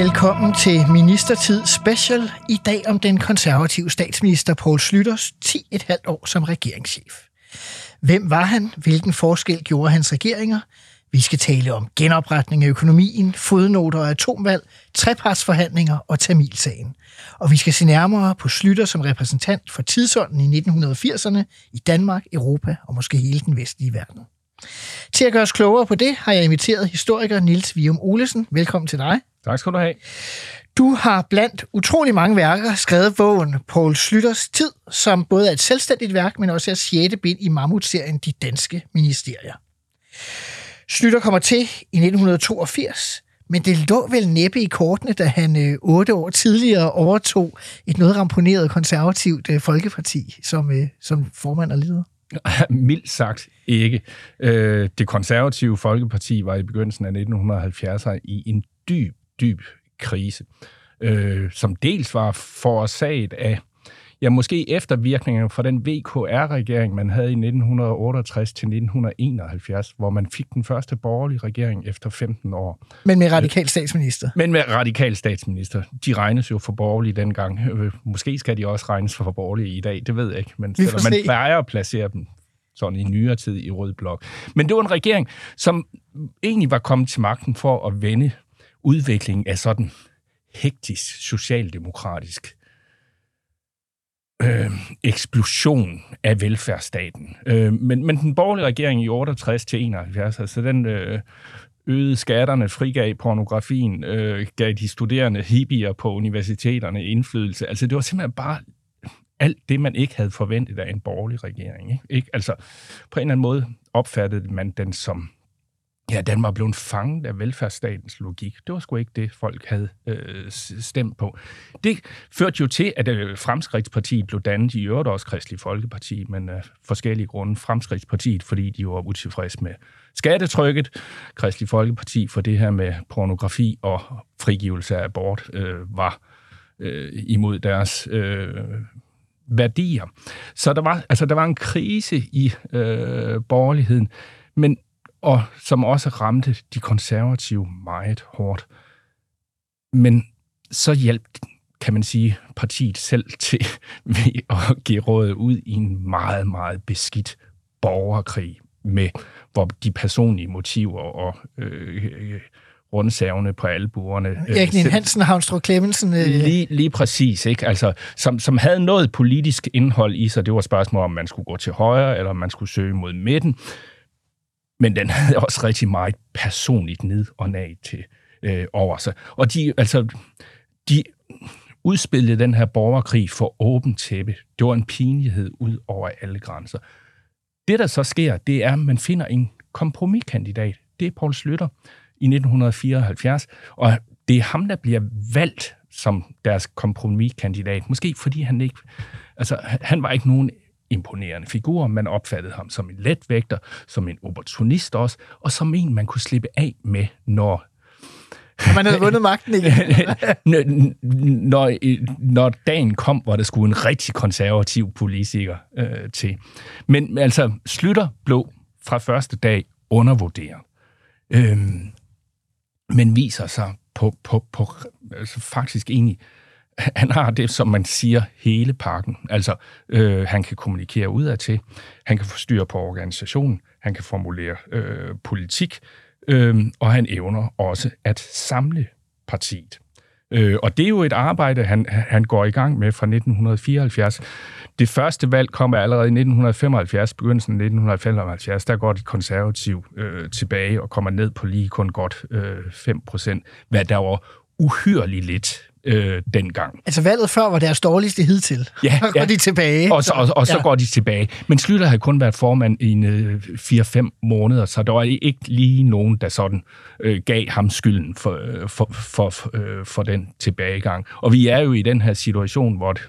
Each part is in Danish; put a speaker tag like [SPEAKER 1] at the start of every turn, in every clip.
[SPEAKER 1] Velkommen til Ministertid Special. I dag om den konservative statsminister Poul Slytters 10,5 år som regeringschef. Hvem var han? Hvilken forskel gjorde hans regeringer? Vi skal tale om genopretning af økonomien, fodnoter og atomvalg, trepartsforhandlinger og Tamilsagen. Og vi skal se nærmere på Slytter som repræsentant for tidsånden i 1980'erne i Danmark, Europa og måske hele den vestlige verden. Til at gøre os klogere på det, har jeg inviteret historiker Nils Vium Olesen. Velkommen til dig.
[SPEAKER 2] Tak skal du have.
[SPEAKER 1] Du har blandt utrolig mange værker skrevet bogen Poul Slytters Tid, som både er et selvstændigt værk, men også er sjette bind i mammutserien De Danske Ministerier. Slytter kommer til i 1982, men det lå vel næppe i kortene, da han øh, otte år tidligere overtog et noget ramponeret konservativt øh, folkeparti som, øh, som formand og leder.
[SPEAKER 2] Mildt sagt ikke. Øh, det konservative Folkeparti var i begyndelsen af 1970'erne i en dyb, dyb krise, øh, som dels var forårsaget af ja, måske eftervirkningerne fra den VKR-regering, man havde i 1968 til 1971, hvor man fik den første borgerlige regering efter 15 år.
[SPEAKER 1] Men med radikal statsminister.
[SPEAKER 2] Men med radikal statsminister. De regnes jo for borgerlige dengang. Øh, Måske skal de også regnes for borgerlige i dag, det ved jeg ikke. Men man plejer at placere dem sådan i nyere tid i rød blok. Men det var en regering, som egentlig var kommet til magten for at vende udviklingen af sådan hektisk socialdemokratisk øh, eksplosion af velfærdsstaten. Øh, men, men den borgerlige regering i 68 til 71, altså den øh, øgede skatterne, frigav pornografien, øh, gav de studerende hippier på universiteterne indflydelse. Altså det var simpelthen bare alt det, man ikke havde forventet af en borgerlig regering. Ikke? Ikke? Altså på en eller anden måde opfattede man den som Ja, Danmark var blevet fanget af velfærdsstatens logik. Det var sgu ikke det, folk havde øh, stemt på. Det førte jo til, at øh, Fremskridtspartiet blev dannet i øvrigt også Kristelig Folkeparti, men af forskellige grunde Fremskridtspartiet, fordi de var utilfredse med skattetrykket. Kristelig Folkeparti for det her med pornografi og frigivelse af abort øh, var øh, imod deres øh, værdier. Så der var, altså, der var en krise i øh, borgerligheden, men og som også ramte de konservative meget hårdt. Men så hjalp, kan man sige, partiet selv til ved at give rådet ud i en meget, meget beskidt borgerkrig, med hvor de personlige motiver og øh, øh, rundsavne på albuerne. øh,
[SPEAKER 1] Erik Nien Hansen og Havnstrup Clemmensen. Øh,
[SPEAKER 2] Lige, lige præcis, ikke? Altså, som, som havde noget politisk indhold i sig. Det var spørgsmål, om man skulle gå til højre, eller om man skulle søge mod midten. Men den havde også rigtig meget personligt ned og nag til øh, over sig. Og de, altså, de udspillede den her borgerkrig for åbent tæppe. Det var en pinlighed ud over alle grænser. Det, der så sker, det er, at man finder en kompromiskandidat. Det er Paul Slytter i 1974, og det er ham, der bliver valgt som deres kompromiskandidat. Måske fordi han ikke... Altså, han var ikke nogen imponerende figur. Man opfattede ham som en letvægter, som en opportunist også, og som en, man kunne slippe af med, når
[SPEAKER 1] og man havde vundet magten igen.
[SPEAKER 2] Når, når dagen kom, hvor der skulle en rigtig konservativ politiker øh, til. Men altså, Slytter blev fra første dag undervurderet. Øhm, men viser sig på, på, på altså faktisk egentlig, han har det, som man siger, hele pakken. Altså, øh, han kan kommunikere udadtil, han kan få styr på organisationen, han kan formulere øh, politik, øh, og han evner også at samle partiet. Øh, og det er jo et arbejde, han, han går i gang med fra 1974. Det første valg kommer allerede i 1975, begyndelsen af 1975. Der går de konservative øh, tilbage og kommer ned på lige kun godt øh, 5 procent, hvad der var uhyrligt lidt øh, dengang.
[SPEAKER 1] Altså valget før var deres dårligste hidtil.
[SPEAKER 2] Ja,
[SPEAKER 1] så går
[SPEAKER 2] ja.
[SPEAKER 1] de tilbage.
[SPEAKER 2] Og så, og, og så
[SPEAKER 1] Ja.
[SPEAKER 2] går de tilbage. Men Slytter havde kun været formand i øh, 4-5 måneder, så der var ikke lige nogen, der sådan øh, gav ham skylden for, øh, for, for, øh, for den tilbagegang. Og vi er jo i den her situation, hvor det,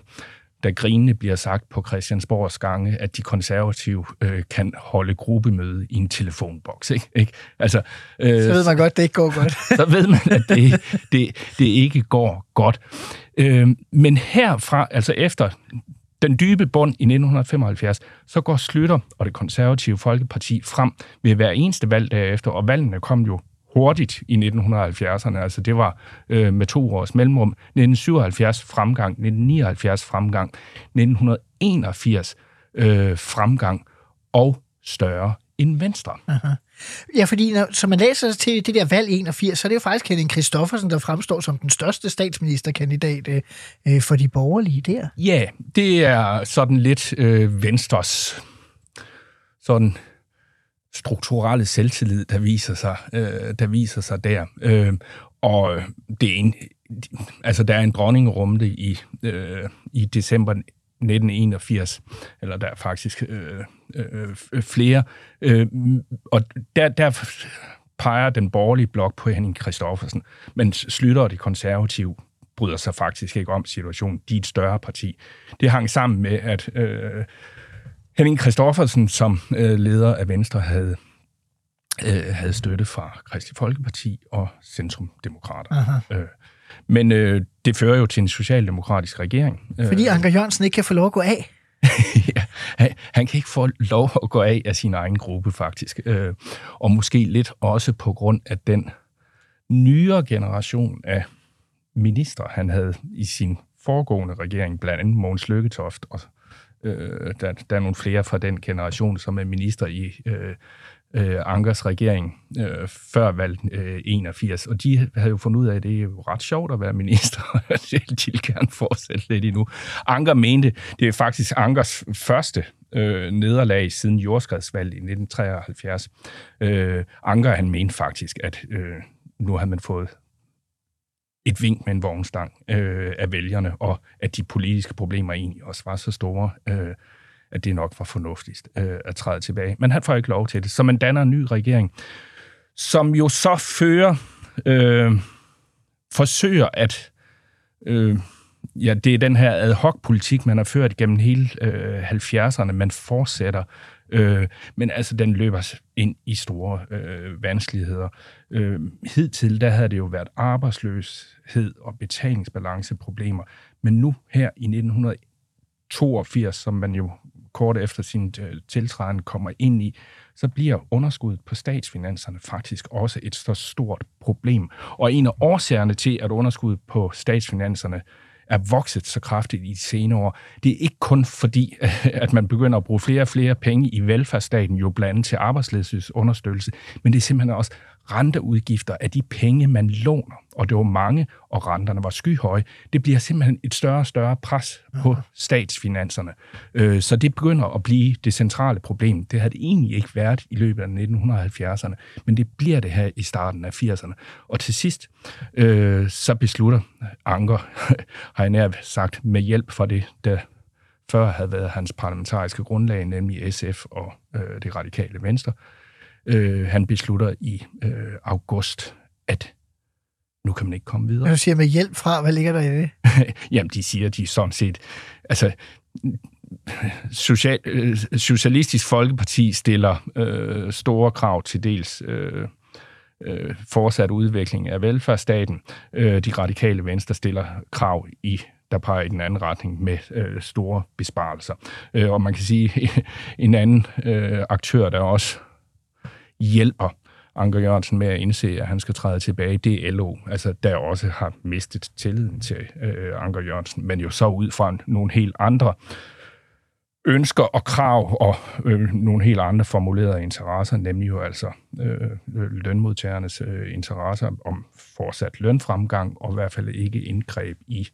[SPEAKER 2] der grinende bliver sagt på Christiansborgs gange, at de konservative øh, kan holde gruppemøde i en telefonboks. Ikke? Ikke? Altså, øh,
[SPEAKER 1] Så ved man godt, det ikke går godt.
[SPEAKER 2] så ved man, at det, det, det ikke går godt. Øh, men herfra, altså efter den dybe bund i 1975, så går Slytter og det konservative Folkeparti frem ved hver eneste valg derefter, og valgene kom jo hurtigt i 1970'erne, altså det var øh, med to års mellemrum. 1977 fremgang, 1979 fremgang, 1981 øh, fremgang og større end Venstre.
[SPEAKER 1] Ja, fordi når, så man læser sig til det der valg 81, så er det jo faktisk Henning Christoffersen, der fremstår som den største statsministerkandidat øh, øh, for de borgerlige der.
[SPEAKER 2] Ja, det er sådan lidt øh, Venstres sådan strukturelle selvtillid, der viser sig, øh, der viser sig der. Øh, og det er en, altså der er en dronningerumte i, øh, i december 1981, eller der er faktisk øh, øh, flere, øh, og der, der peger den borgerlige blok på Henning Christoffersen, men Slytter og de konservative bryder sig faktisk ikke om situationen. De er et større parti. Det hang sammen med, at øh, Henning Christoffersen som øh, leder af Venstre havde øh, havde støtte fra Kristi Folkeparti og Centrumdemokrater. Øh, men øh, det fører jo til en socialdemokratisk regering. Øh,
[SPEAKER 1] Fordi Anker Jørgensen ikke kan få lov at gå af.
[SPEAKER 2] ja, han, han kan ikke få lov at gå af af sin egen gruppe, faktisk. Øh, og måske lidt også på grund af den nyere generation af minister, han havde i sin foregående regering, blandt andet Mogens Lykketoft, og øh, der, der er nogle flere fra den generation, som er minister i øh, øh, Ankers regering øh, før valg øh, 81, og de havde jo fundet ud af, at det er jo ret sjovt at være minister, de vil gerne fortsætte lidt endnu. Anker mente, det er faktisk Ankers første øh, nederlag siden jordskredsvalget i 1973. Øh, Anker, han mente faktisk, at øh, nu havde man fået et vink med en vognstang øh, af vælgerne, og at de politiske problemer egentlig også var så store, øh, at det nok var fornuftigst øh, at træde tilbage. Men han får ikke lov til det, så man danner en ny regering, som jo så fører, øh, forsøger at, øh, ja, det er den her ad hoc-politik, man har ført gennem hele øh, 70'erne, man fortsætter, øh, Øh, men altså den løber ind i store øh, vanskeligheder. Øh, hidtil, der havde det jo været arbejdsløshed og betalingsbalanceproblemer, men nu her i 1982, som man jo kort efter sin øh, tiltræden kommer ind i, så bliver underskuddet på statsfinanserne faktisk også et så stort problem. Og en af årsagerne til, at underskuddet på statsfinanserne er vokset så kraftigt i de senere år, det er ikke kun fordi, at man begynder at bruge flere og flere penge i velfærdsstaten, jo blandt andet til arbejdsløshedsunderstøttelse, men det er simpelthen også renteudgifter af de penge, man låner, og det var mange, og renterne var skyhøje. Det bliver simpelthen et større og større pres på statsfinanserne. Øh, Så det begynder at blive det centrale problem. Det havde det egentlig ikke været i løbet af 1970'erne, men det bliver det her i starten af 80'erne. Og til sidst, øh, så beslutter Anker, har jeg nær sagt, med hjælp fra det, der før havde været hans parlamentariske grundlag, nemlig SF og øh, det radikale venstre, øh, han beslutter i øh, august, at nu kan man ikke komme videre.
[SPEAKER 1] Når du siger med hjælp fra, hvad ligger der i det?
[SPEAKER 2] Jamen, de siger, de er sådan set... Altså, social, øh, Socialistisk Folkeparti stiller øh, store krav til dels øh, øh, fortsat udvikling af velfærdsstaten. Øh, de radikale venstre stiller krav i der peger i den anden retning med øh, store besparelser. Øh, og man kan sige, en anden øh, aktør, der også hjælper Anker Jørgensen med at indse, at han skal træde tilbage, det er LO, altså der også har mistet tilliden til øh, Anker Jørgensen, men jo så ud fra nogle helt andre ønsker og krav og øh, nogle helt andre formulerede interesser, nemlig jo altså øh, lønmodtagernes øh, interesser om fortsat lønfremgang og i hvert fald ikke indgreb i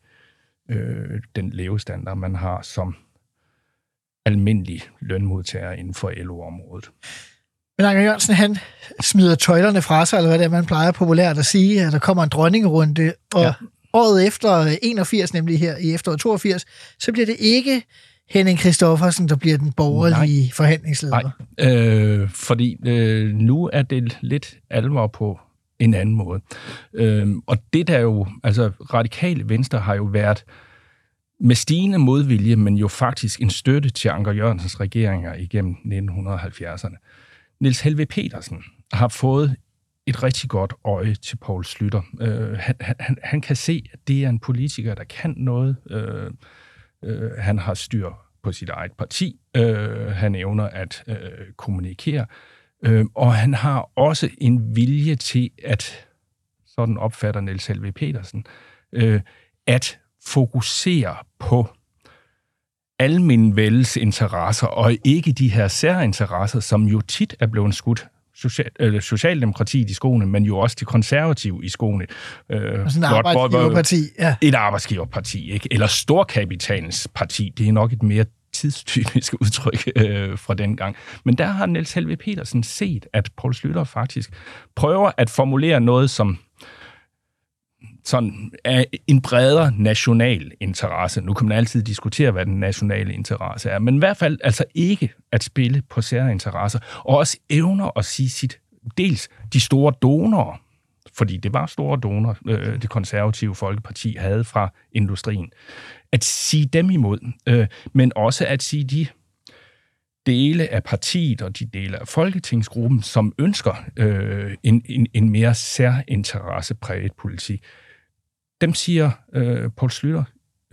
[SPEAKER 2] øh, den levestandard, man har som almindelig lønmodtager inden for LO-området.
[SPEAKER 1] Men Anker Jørgensen, han smider tøjlerne fra sig, eller hvad det er, man plejer populært at sige, at der kommer en dronningerunde, og, ja. Året efter øh, 81, nemlig her i efteråret 82, så bliver det ikke Henning Christoffersen, der bliver den borgerlige Nej. forhandlingsleder.
[SPEAKER 2] Nej, øh, fordi øh, nu er det lidt alvor på en anden måde. Øh, og det der jo, altså radikale venstre har jo været med stigende modvilje, men jo faktisk en støtte til Anker Jørgensens regeringer igennem 1970'erne. Niels Helve Petersen har fået et rigtig godt øje til Poul Slytter. Øh, han, han, han kan se, at det er en politiker, der kan noget. Øh, øh, han har styr på sit eget parti. Øh, han evner at øh, kommunikere. Øh, og han har også en vilje til at, sådan opfatter Niels Helve Petersen, øh, at fokusere på alminvældes interesser, og ikke de her særinteresser, som jo tit er blevet skudt social, øh, Socialdemokratiet i skoene, men jo også de konservative i skoene.
[SPEAKER 1] Øh, sådan et arbejdsgiverparti, ja.
[SPEAKER 2] Et arbejdsgiverparti, ikke? Eller storkapitalens parti. Det er nok et mere tidstypisk udtryk øh, fra den gang. Men der har Niels Helve Petersen set, at Poul Slytter faktisk prøver at formulere noget, som sådan er en bredere national interesse. Nu kan man altid diskutere, hvad den nationale interesse er, men i hvert fald altså ikke at spille på særinteresser, og også evner at sige sit, dels de store donorer, fordi det var store donorer, øh, det konservative Folkeparti havde fra industrien, at sige dem imod, øh, men også at sige de dele af partiet og de dele af folketingsgruppen, som ønsker øh, en, en, en mere særinteressepræget politik, dem siger øh, Paul Slytter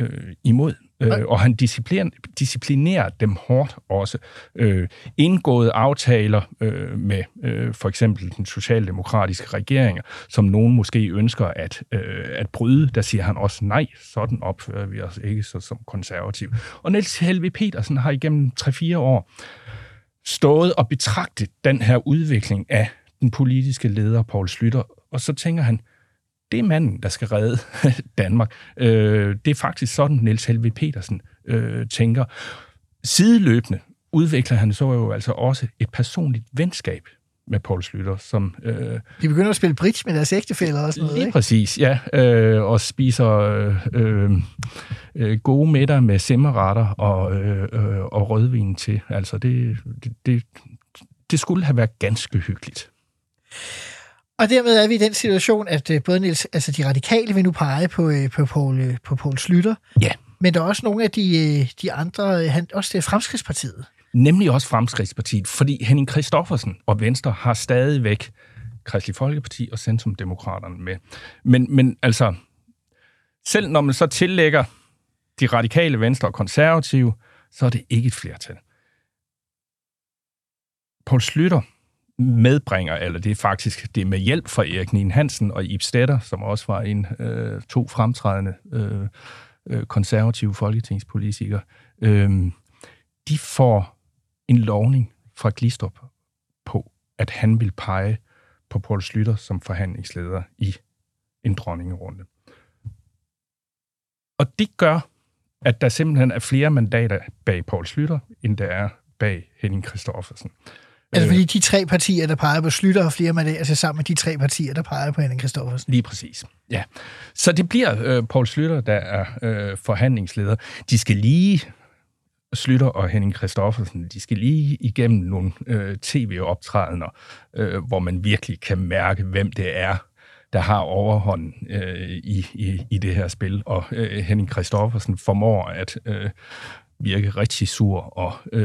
[SPEAKER 2] øh, imod, øh, og han discipliner, disciplinerer dem hårdt også. Øh, indgåede aftaler øh, med øh, for eksempel den socialdemokratiske regering, som nogen måske ønsker at, øh, at bryde, der siger han også nej, sådan opfører vi os ikke så, som konservativ. Og Niels Helve Petersen har igennem 3-4 år stået og betragtet den her udvikling af den politiske leder, Paul Slytter, og så tænker han, det er manden, der skal redde Danmark. Øh, det er faktisk sådan, Niels Helve Petersen øh, tænker. Sideløbende udvikler han så jo altså også et personligt venskab med Paul Slytter, som... Øh,
[SPEAKER 1] De begynder at spille bridge med deres ægtefælder og sådan noget,
[SPEAKER 2] Lige ikke? præcis, ja. Øh, og spiser øh, øh, gode middag med simmerretter og, øh, øh, og rødvin til. Altså, det, det, det, det skulle have været ganske hyggeligt.
[SPEAKER 1] Og dermed er vi i den situation, at øh, både Niels, altså de radikale vil nu pege på, øh, på, Poul, øh, på Poul Slytter.
[SPEAKER 2] Ja.
[SPEAKER 1] Men der er også nogle af de, de andre, han, også det Fremskridspartiet.
[SPEAKER 2] Nemlig også Fremskridspartiet, fordi Henning Christoffersen og Venstre har stadigvæk Kristelig Folkeparti og Centrumdemokraterne med. Men, men altså, selv når man så tillægger de radikale venstre og konservative, så er det ikke et flertal. Poul Slytter medbringer, eller det er faktisk det er med hjælp fra Erik Nien Hansen og Ib Stetter, som også var en øh, to fremtrædende øh, øh konservative folketingspolitikere, øh, de får en lovning fra Glistrup på, at han vil pege på Poul Slytter som forhandlingsleder i en dronningerunde. Og det gør, at der simpelthen er flere mandater bag Poul Slytter, end der er bag Henning Christoffersen.
[SPEAKER 1] Altså fordi de tre partier, der peger på Slytter og flere mandater, altså sammen med de tre partier, der peger på Henning Christoffersen.
[SPEAKER 2] Lige præcis, ja. Så det bliver øh, Poul Slytter, der er øh, forhandlingsleder. De skal lige Slytter og Henning Christoffersen, de skal lige igennem nogle øh, tv-optrædener, øh, hvor man virkelig kan mærke, hvem det er, der har overhånden øh, i, i, i det her spil. Og øh, Henning Christoffersen formår at øh, virke rigtig sur og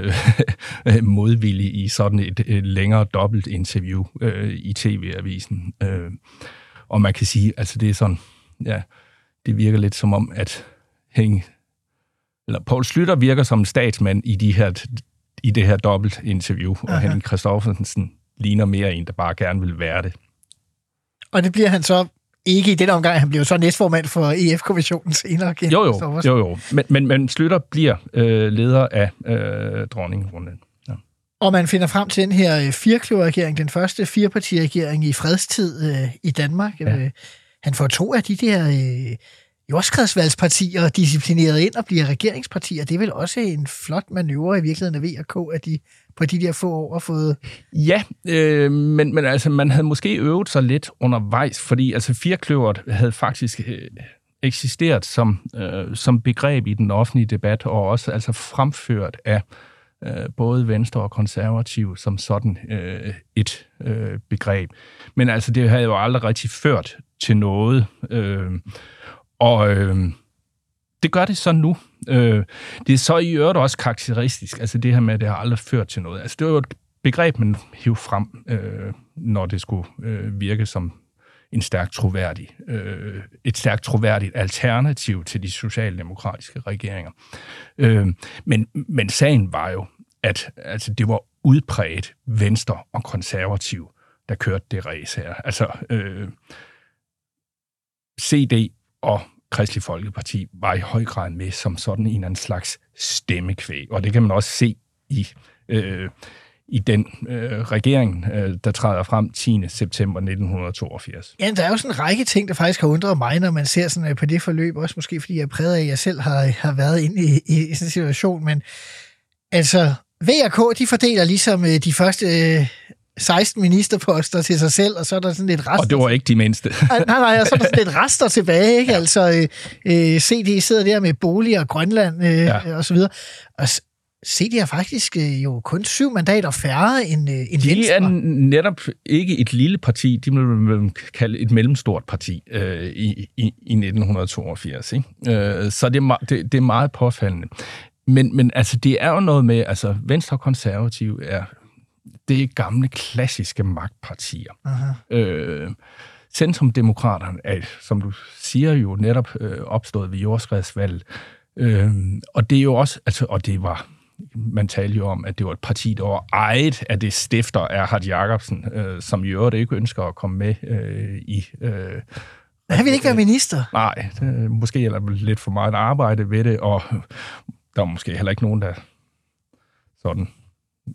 [SPEAKER 2] øh, modvillig i sådan et, et længere dobbelt interview øh, i TV-avisen. Øh, og man kan sige, altså det er sådan, ja, det virker lidt som om, at Henning eller Paul Slytter virker som statsmand i, de her, i det her dobbelt interview, og Aha. Henning Christoffersen ligner mere en, der bare gerne vil være det.
[SPEAKER 1] Og det bliver han så ikke i den omgang, han bliver så næstformand for EF-kommissionen senere.
[SPEAKER 2] Jo, jo, jo, jo. Men, men, men Slytter bliver øh, leder af øh, dronningen. Ja.
[SPEAKER 1] Og man finder frem til den her øh, firekløverregering, den første firepartiregering i fredstid øh, i Danmark. Ja. Øh, han får to af de der øh, jordskredsvalgspartier disciplineret ind og bliver regeringspartier. Det er vel også en flot manøvre i virkeligheden af VK, at de på de der få år har fået...
[SPEAKER 2] Ja, øh, men, men altså, man havde måske øvet sig lidt undervejs, fordi altså Firkløveret havde faktisk... Øh, eksisteret som, øh, som begreb i den offentlige debat, og også altså fremført af øh, både venstre og konservative som sådan øh, et øh, begreb. Men altså, det havde jo aldrig rigtig ført til noget. Øh, og øh, det gør det så nu. Øh, det er så i øvrigt også karakteristisk, altså det her med, at det har aldrig ført til noget. Altså det var jo et begreb, man hiv frem, øh, når det skulle øh, virke som en stærkt troværdig, øh, et stærkt troværdigt alternativ til de socialdemokratiske regeringer. Øh, men, men sagen var jo, at altså, det var udpræget venstre og konservativ, der kørte det race her. Altså, øh, CD og Kristelig Folkeparti var i høj grad med som sådan en eller anden slags stemmekvæg. Og det kan man også se i, øh, i den øh, regering, øh, der træder frem 10. september 1982.
[SPEAKER 1] Ja, der er jo sådan en række ting, der faktisk har undret mig, når man ser sådan øh, på det forløb, også måske fordi jeg er præget af, at jeg selv har, har været inde i, i sådan en situation, men altså, VRK, de fordeler ligesom øh, de første øh, 16 ministerposter til sig selv, og så er der sådan lidt rester.
[SPEAKER 2] Og det var ikke de mindste.
[SPEAKER 1] nej, nej, og så er der sådan lidt rester tilbage, ikke? Altså, øh, øh CD sidder der med bolig og Grønland øh, ja. og så videre. Og CD har faktisk øh, jo kun syv mandater færre end, øh, end
[SPEAKER 2] de
[SPEAKER 1] Venstre.
[SPEAKER 2] er netop ikke et lille parti, de vil kalde et mellemstort parti øh, i, i, i 1982. Ikke? Øh, så det er, det, det er meget påfaldende. Men, men altså, det er jo noget med, altså Venstre og Konservativ er, det er gamle, klassiske magtpartier. Aha. Øh, Centrumdemokraterne er, som du siger, jo netop øh, opstået ved jordskredsvalget. Øh, og det er jo også, altså, og det var, man talte jo om, at det var et parti, der var ejet af det stifter Erhard Jacobsen, øh, som i øvrigt ikke ønsker at komme med øh, i... Øh,
[SPEAKER 1] han vil ikke være minister.
[SPEAKER 2] Nej, det, måske er der lidt for meget arbejde ved det, og der er måske heller ikke nogen, der sådan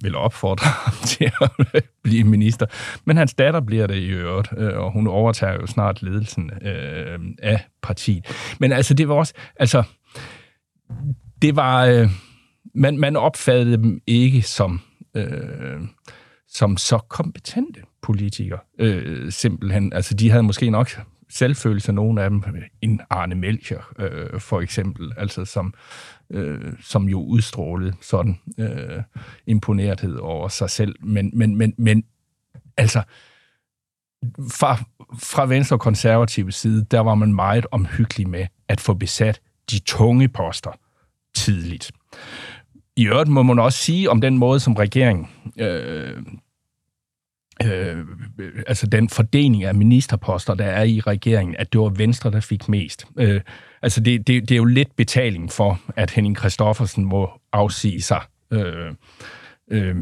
[SPEAKER 2] vil opfordre ham til at blive minister. Men hans datter bliver det i øvrigt, øh, og hun overtager jo snart ledelsen øh, af partiet. Men altså, det var også... Altså, det var... Øh, man, man opfattede dem ikke som... Øh, som så kompetente politikere, øh, simpelthen. Altså, de havde måske nok selvfølelse, nogle af dem, en Arne Melcher, øh, for eksempel, altså som, øh, som jo udstrålede sådan øh, imponerethed over sig selv. Men, men, men, men altså, fra, fra Venstre og konservative side, der var man meget omhyggelig med at få besat de tunge poster tidligt. I øvrigt må man også sige om den måde, som regeringen øh, øh, altså den fordeling af ministerposter, der er i regeringen, at det var Venstre, der fik mest. Øh, altså det, det, det er jo lidt betaling for, at Henning Christoffersen må afsige sig øh, øh,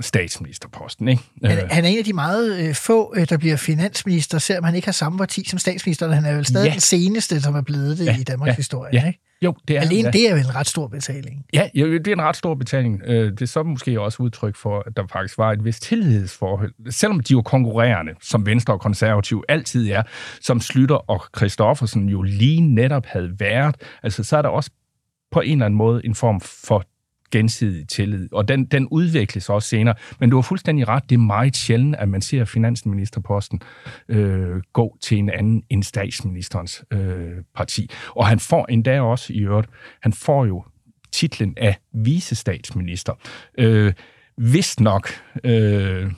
[SPEAKER 2] statsministerposten. Ikke?
[SPEAKER 1] Han, øh. han er en af de meget øh, få, øh, der bliver finansminister, selvom han ikke har samme parti som statsminister. Han er vel stadig ja. den seneste, som er blevet det ja. i Danmarks ja. historie.
[SPEAKER 2] Ja.
[SPEAKER 1] Ikke?
[SPEAKER 2] Jo, det er
[SPEAKER 1] Alene
[SPEAKER 2] ja.
[SPEAKER 1] det er jo en ret stor betaling.
[SPEAKER 2] Ja, det er en ret stor betaling. Øh, det er så måske også udtryk for, at der faktisk var et vist tillidsforhold. Selvom de jo konkurrerende, som Venstre og Konservativ altid er, som Slytter og Christoffersen jo lige netop havde været, altså så er der også på en eller anden måde en form for gensidig tillid, og den, den udvikles også senere. Men du har fuldstændig ret, det er meget sjældent, at man ser finansministerposten øh, gå til en anden end statsministerens øh, parti. Og han får endda også i øvrigt, han får jo titlen af visestatsminister. Øh, vist nok, øh,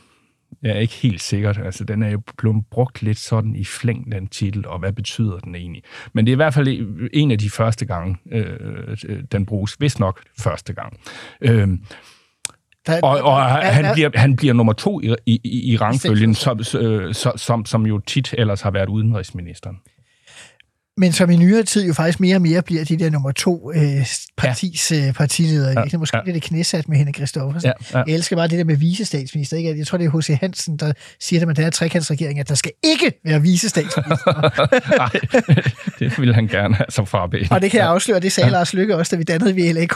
[SPEAKER 2] jeg er ikke helt sikkert. Altså, den er jo blevet brugt lidt sådan i flæng, den titel, og hvad betyder den egentlig? Men det er i hvert fald en af de første gange, øh, den bruges. Vist nok første gang. Øh, der, og, og der, han, der, bliver, han bliver nummer to i, i, i rangfølgen, som, som, som jo tit ellers har været udenrigsministeren
[SPEAKER 1] men som i nyere tid jo faktisk mere og mere bliver de der nummer to øh, partis ja. øh, partiledere. Ja. Det er måske ja. lidt knæsat med hende Kristoffersen. Ja. Ja. Jeg elsker bare det der med visestatsminister. Ikke? Jeg tror, det er H.C. Hansen, der siger det med den her trekantsregering, at der skal ikke være visestatsminister.
[SPEAKER 2] Nej, det ville han gerne have som farbe.
[SPEAKER 1] Og det kan jeg afsløre, det sagde ja. Lars Lykke også, da vi dannede VLAK.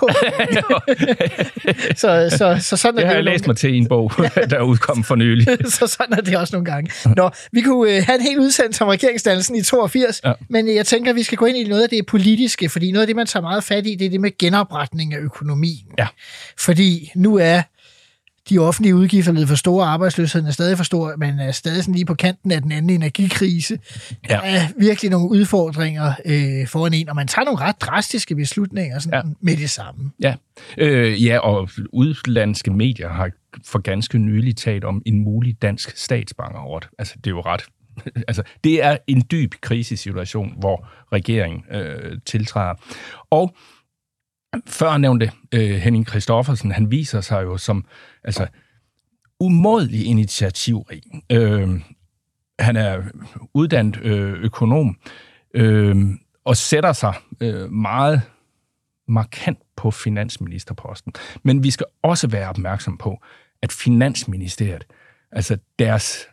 [SPEAKER 1] så, så, så sådan
[SPEAKER 2] det
[SPEAKER 1] er
[SPEAKER 2] har jeg læst mig til i en bog, der udkom for nylig.
[SPEAKER 1] så sådan er det også nogle gange. Nå, vi kunne øh, have en helt udsendt som regeringsdannelsen i 82, ja. men jeg tænker, at vi skal gå ind i noget af det politiske, fordi noget af det, man tager meget fat i, det er det med genopretning af økonomien.
[SPEAKER 2] Ja.
[SPEAKER 1] Fordi nu er de offentlige udgifter er blevet for store, arbejdsløsheden er stadig for stor, man er stadig sådan lige på kanten af den anden energikrise. Ja. Der er virkelig nogle udfordringer øh, foran en, og man tager nogle ret drastiske beslutninger sådan ja. med det samme.
[SPEAKER 2] Ja. Øh, ja, og udlandske medier har for ganske nylig talt om en mulig dansk statsbankerot. Altså, det er jo ret altså, det er en dyb krisesituation, hvor regeringen øh, tiltræder. Og før nævnte øh, Henning Christoffersen, han viser sig jo som altså, umådelig initiativrig. Øh, han er uddannet øh, økonom øh, og sætter sig øh, meget markant på finansministerposten. Men vi skal også være opmærksom på, at Finansministeriet, altså deres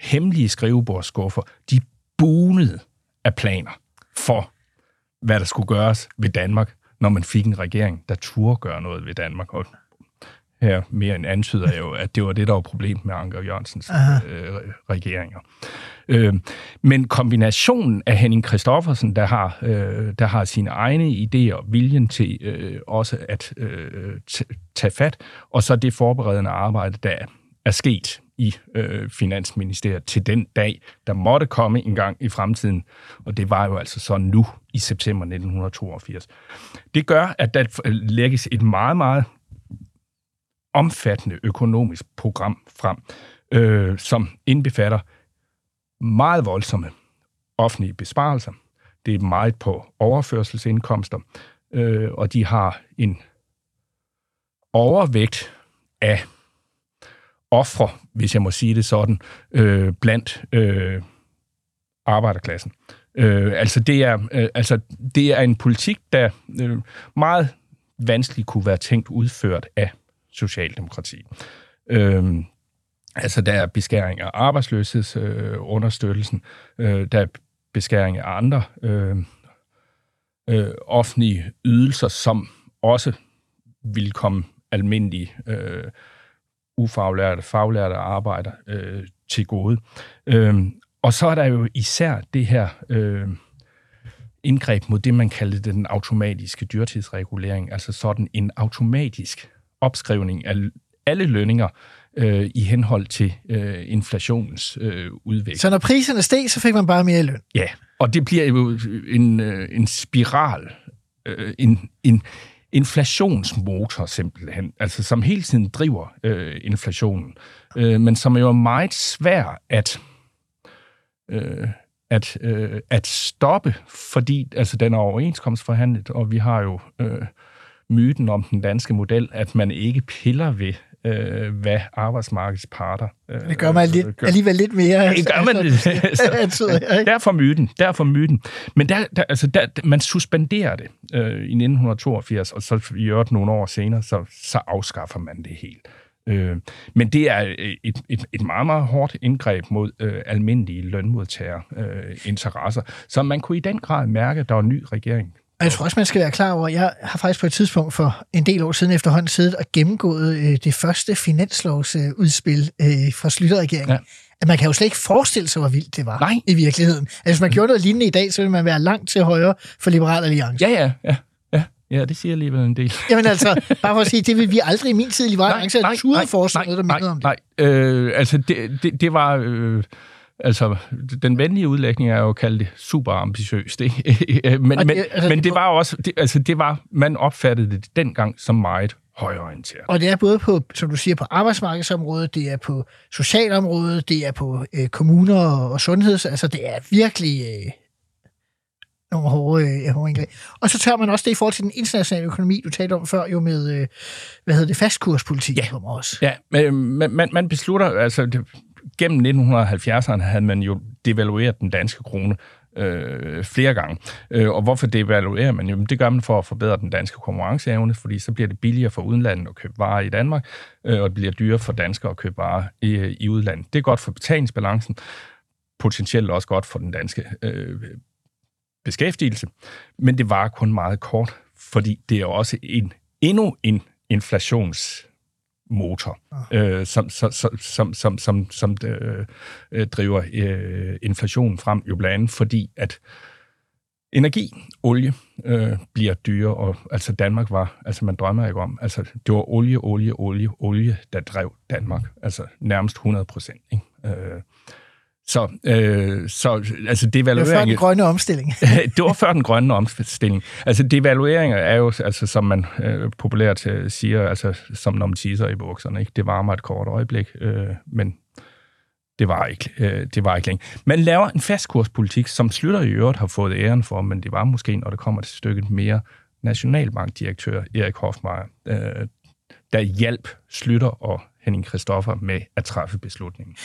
[SPEAKER 2] hemmelige skrivebordsskuffer, de bunede af planer for, hvad der skulle gøres ved Danmark, når man fik en regering, der turde gøre noget ved Danmark. Og her mere end antyder jo, at det var det, der var problemet med Anker Jørgensens øh, regeringer. Øh, men kombinationen af Henning Christoffersen, der har, øh, der har sine egne idéer, viljen til øh, også at øh, tage fat, og så det forberedende arbejde, der er sket i øh, Finansministeriet til den dag, der måtte komme en gang i fremtiden, og det var jo altså så nu i september 1982. Det gør, at der øh, lægges et meget, meget omfattende økonomisk program frem, øh, som indbefatter meget voldsomme offentlige besparelser. Det er meget på overførselsindkomster, øh, og de har en overvægt af ofre, hvis jeg må sige det sådan, øh, blandt øh, arbejderklassen. Øh, altså, det er, øh, altså, det er en politik, der øh, meget vanskeligt kunne være tænkt udført af Socialdemokrati. Øh, altså, der er beskæring af arbejdsløshedsunderstøttelsen, øh, øh, der er beskæring af andre øh, øh, offentlige ydelser, som også vil komme almindelige øh, ufaglærte, faglærte arbejder øh, til gode. Øh, og så er der jo især det her øh, indgreb mod det, man kaldte den automatiske dyrtidsregulering, altså sådan en automatisk opskrivning af alle lønninger øh, i henhold til øh, inflationens øh, udvikling.
[SPEAKER 1] Så når priserne steg, så fik man bare mere løn?
[SPEAKER 2] Ja, og det bliver jo en, øh, en spiral, øh, en, en, inflationsmotor simpelthen, altså som hele tiden driver øh, inflationen, øh, men som jo er meget svær at, øh, at, øh, at stoppe, fordi altså, den er overenskomstforhandlet, og vi har jo øh, myten om den danske model, at man ikke piller ved øh, hvad arbejdsmarkedets parter
[SPEAKER 1] øh, Det gør man lidt, gør. alligevel lidt mere.
[SPEAKER 2] Det gør man altså, derfor myten, derfor myten. Men der, der, altså, der, man suspenderer det øh, i 1982, og så i øvrigt nogle år senere, så, så afskaffer man det helt. Øh, men det er et, et, et meget, meget hårdt indgreb mod øh, almindelige lønmodtagere øh, interesser, som man kunne i den grad mærke, at der var en ny regering
[SPEAKER 1] og jeg tror også, man skal være klar over, at jeg har faktisk på et tidspunkt for en del år siden efterhånden siddet og gennemgået øh, det første finanslovsudspil øh, fra Slytterregeringen. Ja. At man kan jo slet ikke forestille sig, hvor vildt det var
[SPEAKER 2] Nej.
[SPEAKER 1] i virkeligheden. Altså, hvis man gjorde noget lignende i dag, så ville man være langt til højre for Liberal Alliance.
[SPEAKER 2] Ja, ja, ja. Ja, ja, det siger alligevel en del.
[SPEAKER 1] Jamen altså, bare for at sige, det vil vi aldrig i min tid i Liberal Alliance have turet foreslå noget, der
[SPEAKER 2] nej,
[SPEAKER 1] om det.
[SPEAKER 2] Nej, øh, altså det, det, det var... Øh, Altså, den venlige udlægning er jo kaldt super ambitiøst, ikke? men, det, men, altså, men det var også, det, altså det var, man opfattede det dengang som meget højorienteret.
[SPEAKER 1] Og det er både på, som du siger, på arbejdsmarkedsområdet, det er på socialområdet, det er på øh, kommuner og sundheds, altså det er virkelig øh, nogle hårde, øh, hårde indgreb. Og så tør man også det i forhold til den internationale økonomi, du talte om før, jo med, øh, hvad hedder det, fastkurspolitik
[SPEAKER 2] ja.
[SPEAKER 1] kommer også.
[SPEAKER 2] Ja, men man, man beslutter, altså det, gennem 1970'erne havde man jo devalueret den danske krone øh, flere gange. Øh, og hvorfor devaluerer man? Jo, det gør man for at forbedre den danske konkurrenceevne, fordi så bliver det billigere for udlandet at købe varer i Danmark, øh, og det bliver dyrere for danskere at købe varer i, i udlandet. Det er godt for betalingsbalancen, potentielt også godt for den danske øh, beskæftigelse, men det var kun meget kort, fordi det er også en, endnu en inflations motor, øh, som, som, som, som, som, som øh, øh, driver øh, inflationen frem, jo blandt andet fordi, at Energi, olie, øh, bliver dyre, og altså Danmark var, altså man drømmer ikke om, altså det var olie, olie, olie, olie, der drev Danmark, altså nærmest 100 procent. Øh, så, øh, så altså devaluering...
[SPEAKER 1] Det var før den grønne omstilling.
[SPEAKER 2] det var før den grønne omstilling. Altså devalueringer er jo, altså, som man øh, populært øh, siger, altså som når man teaser i bukserne. Ikke? Det varmer et kort øjeblik, øh, men det var ikke, øh, det var ikke længe. Man laver en fastkurspolitik, som Slytter i øvrigt har fået æren for, men det var måske, når det kommer til stykket mere, nationalbankdirektør Erik Hofmeier, øh, der hjalp Slytter og Henning Christoffer med at træffe beslutningen.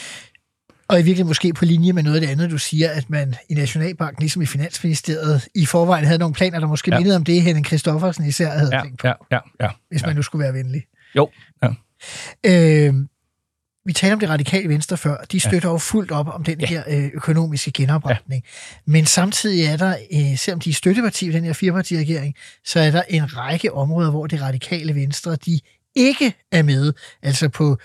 [SPEAKER 1] Og i virkeligheden måske på linje med noget af det andet, du siger, at man i Nationalbanken, ligesom i Finansministeriet, i forvejen havde nogle planer, der måske ja. mindede om det, Henning Christoffersen især havde
[SPEAKER 2] ja,
[SPEAKER 1] tænkt på.
[SPEAKER 2] Ja, ja, ja.
[SPEAKER 1] Hvis man
[SPEAKER 2] ja.
[SPEAKER 1] nu skulle være venlig.
[SPEAKER 2] Jo, ja.
[SPEAKER 1] Øh, vi talte om det radikale venstre før. De støtter ja. jo fuldt op om den ja. her øh, økonomiske genopretning. Ja. Men samtidig er der, øh, selvom de er støtteparti i den her firepartiregering, så er der en række områder, hvor det radikale venstre, de ikke er med. Altså på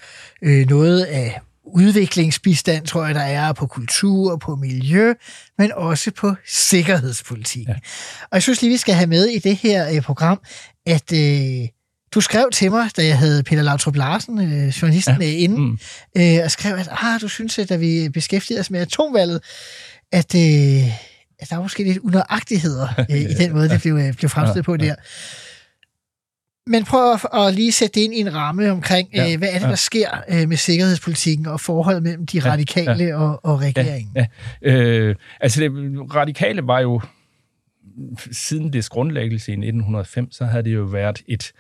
[SPEAKER 1] øh, noget af udviklingsbistand, tror jeg, der er på kultur på miljø, men også på sikkerhedspolitik. Ja. Og jeg synes lige, vi skal have med i det her øh, program, at øh, du skrev til mig, da jeg havde Peter Lautrup Larsen, øh, journalisten, ja. øh, inde, mm. øh, og skrev, at ah, du synes, at da vi beskæftigede os med atomvalget, at, øh, at der var måske lidt unøjagtigheder øh, i den måde, det blev, øh, blev fremstillet på der. Men prøv at, at lige sætte det ind i en ramme omkring, ja, øh, hvad er det, der ja. sker øh, med sikkerhedspolitikken og forholdet mellem de radikale ja, og, og regeringen?
[SPEAKER 2] Ja, ja. Øh, altså, det radikale var jo, siden dets grundlæggelse i 1905, så havde det jo været et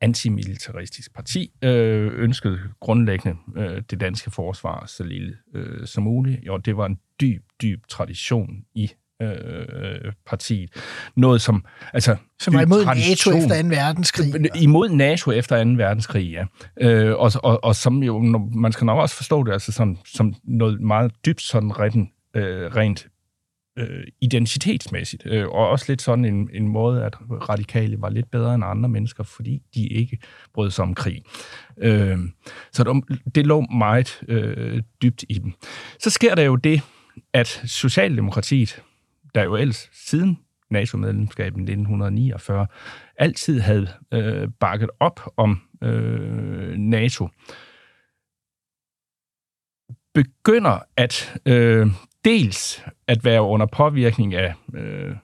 [SPEAKER 2] antimilitaristisk parti, øh, ønskede grundlæggende øh, det danske forsvar så lille øh, som muligt. Og det var en dyb, dyb tradition i øh, partiet. Noget som... Altså,
[SPEAKER 1] som var imod tradition, NATO efter 2. verdenskrig.
[SPEAKER 2] Imod NATO efter 2. verdenskrig, ja. Øh, og, og, og som jo, man skal nok også forstå det altså som, som noget meget dybt sådan rent, øh, rent øh, identitetsmæssigt, øh, og også lidt sådan en, en måde, at radikale var lidt bedre end andre mennesker, fordi de ikke brød sig om krig. Øh, så det, det lå meget øh, dybt i dem. Så sker der jo det, at Socialdemokratiet, der jo ellers siden NATO-medlemskabet 1949, altid havde øh, bakket op om øh, NATO, begynder at øh, dels at være under påvirkning af, øh,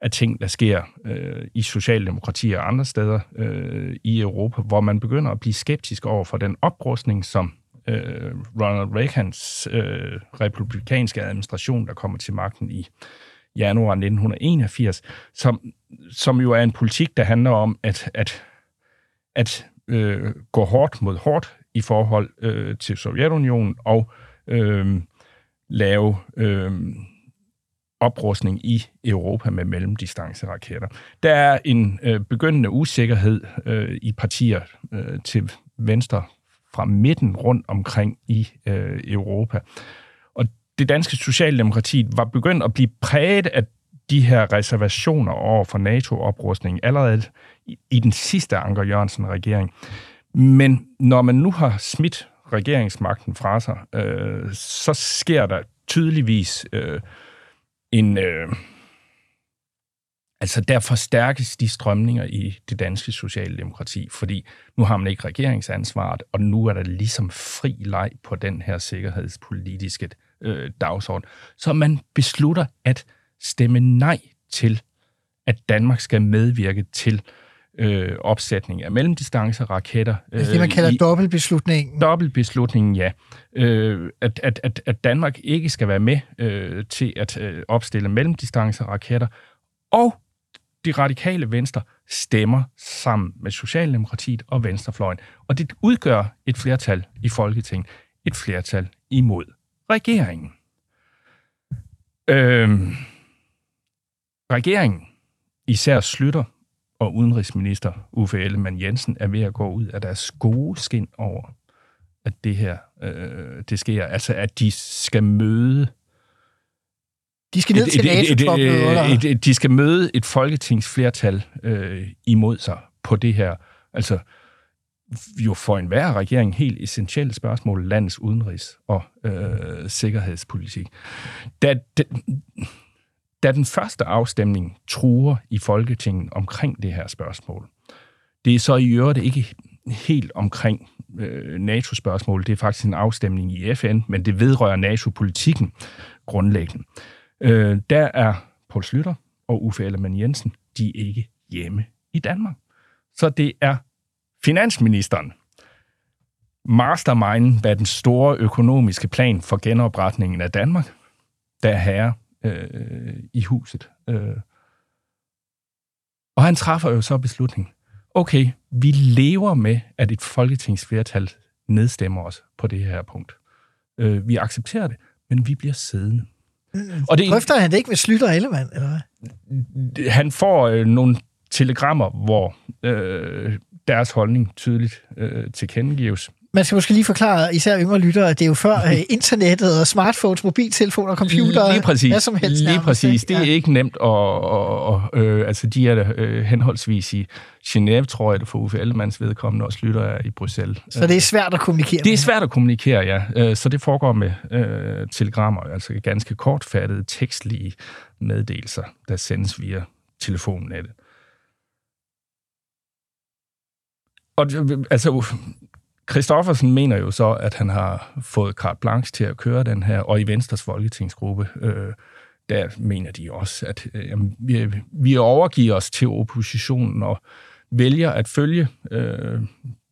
[SPEAKER 2] af ting, der sker øh, i socialdemokratier og andre steder øh, i Europa, hvor man begynder at blive skeptisk over for den oprustning, som øh, Ronald Reagans øh, republikanske administration, der kommer til magten i januar 1981, som, som jo er en politik, der handler om at, at, at øh, gå hårdt mod hårdt i forhold øh, til Sovjetunionen og øh, lave øh, oprustning i Europa med mellemdistanceraketter. Der er en øh, begyndende usikkerhed øh, i partier øh, til venstre fra midten rundt omkring i øh, Europa. Og det danske socialdemokrati var begyndt at blive præget af de her reservationer over for NATO-oprustning allerede i, i den sidste Anker Jørgensen-regering. Men når man nu har smidt regeringsmagten fra sig, øh, så sker der tydeligvis øh, en... Øh, altså, der forstærkes de strømninger i det danske socialdemokrati, fordi nu har man ikke regeringsansvaret, og nu er der ligesom fri leg på den her sikkerhedspolitiske øh, dagsorden. Så man beslutter at stemme nej til, at Danmark skal medvirke til øh, opsætning af mellemdistanceraketter.
[SPEAKER 1] Øh, det, man kalder i, dobbeltbeslutningen.
[SPEAKER 2] Dobbeltbeslutningen, ja. Øh, at, at, at, at Danmark ikke skal være med øh, til at øh, opstille mellemdistanceraketter, og de radikale venstre stemmer sammen med Socialdemokratiet og Venstrefløjen. Og det udgør et flertal i Folketinget. Et flertal imod regeringen. Øhm, regeringen, især Slytter, og udenrigsminister Uffe Ellemann Jensen er ved at gå ud af deres gode skin over, at det her øh, det sker. Altså, at de skal møde
[SPEAKER 1] de skal ned et, til
[SPEAKER 2] NATO-topmødet, De skal møde et folketingsflertal øh, imod sig på det her. Altså, jo for enhver regering helt essentielle spørgsmål, landets udenrigs- og øh, sikkerhedspolitik. Da, da, da den første afstemning truer i Folketinget omkring det her spørgsmål, det er så i øvrigt ikke helt omkring øh, NATO-spørgsmål. Det er faktisk en afstemning i FN, men det vedrører NATO-politikken grundlæggende. Øh, Øh, der er Poul Slytter og Uffe Ellemann Jensen, de er ikke hjemme i Danmark. Så det er finansministeren, mastermind bag den store økonomiske plan for genopretningen af Danmark, der er herre øh, i huset. Øh. Og han træffer jo så beslutningen. Okay, vi lever med, at et folketingsflertal nedstemmer os på det her punkt. Øh, vi accepterer det, men vi bliver siddende.
[SPEAKER 1] Og det, Drøfter han det ikke med Slytter og Ellemann, eller
[SPEAKER 2] hvad? Han får øh, nogle telegrammer, hvor øh, deres holdning tydeligt øh, tilkendegives.
[SPEAKER 1] Man skal måske lige forklare, især yngre lyttere, at det er jo før øh, internettet og smartphones, mobiltelefoner, computer,
[SPEAKER 2] lige præcis,
[SPEAKER 1] hvad som helst.
[SPEAKER 2] Lige nærmest, præcis. Det er ikke nemt, og, og, og øh, altså, de er øh, henholdsvis i Genève, tror jeg, det for Uffe Ellemanns vedkommende, og Slytter er i Bruxelles.
[SPEAKER 1] Så det er svært at kommunikere
[SPEAKER 2] Det er svært at kommunikere, ja. Øh, så det foregår med øh, telegrammer, altså ganske kortfattede, tekstlige meddelelser, der sendes via telefonnettet. Og altså, Christoffersen mener jo så, at han har fået carte blanche til at køre den her, og i Venstres folketingsgruppe, øh, der mener de også, at øh, vi, vi overgiver os til oppositionen og vælger at følge øh,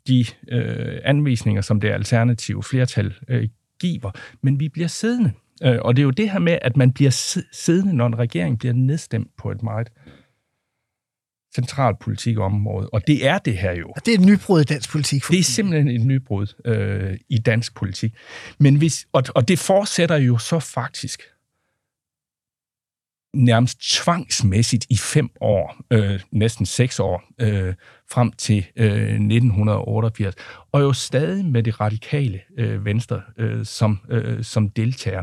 [SPEAKER 2] de øh, anvisninger, som det alternative flertal øh, giver, men vi bliver siddende. Øh, og det er jo det her med, at man bliver siddende, når en regering bliver nedstemt på et meget central og det er det her jo.
[SPEAKER 1] Og det er et nybrud i dansk politik.
[SPEAKER 2] Det er simpelthen et nybrud øh, i dansk politik. Men hvis, og, og det fortsætter jo så faktisk nærmest tvangsmæssigt i fem år, øh, næsten seks år, øh, frem til øh, 1988, og jo stadig med det radikale øh, venstre øh, som, øh, som deltager.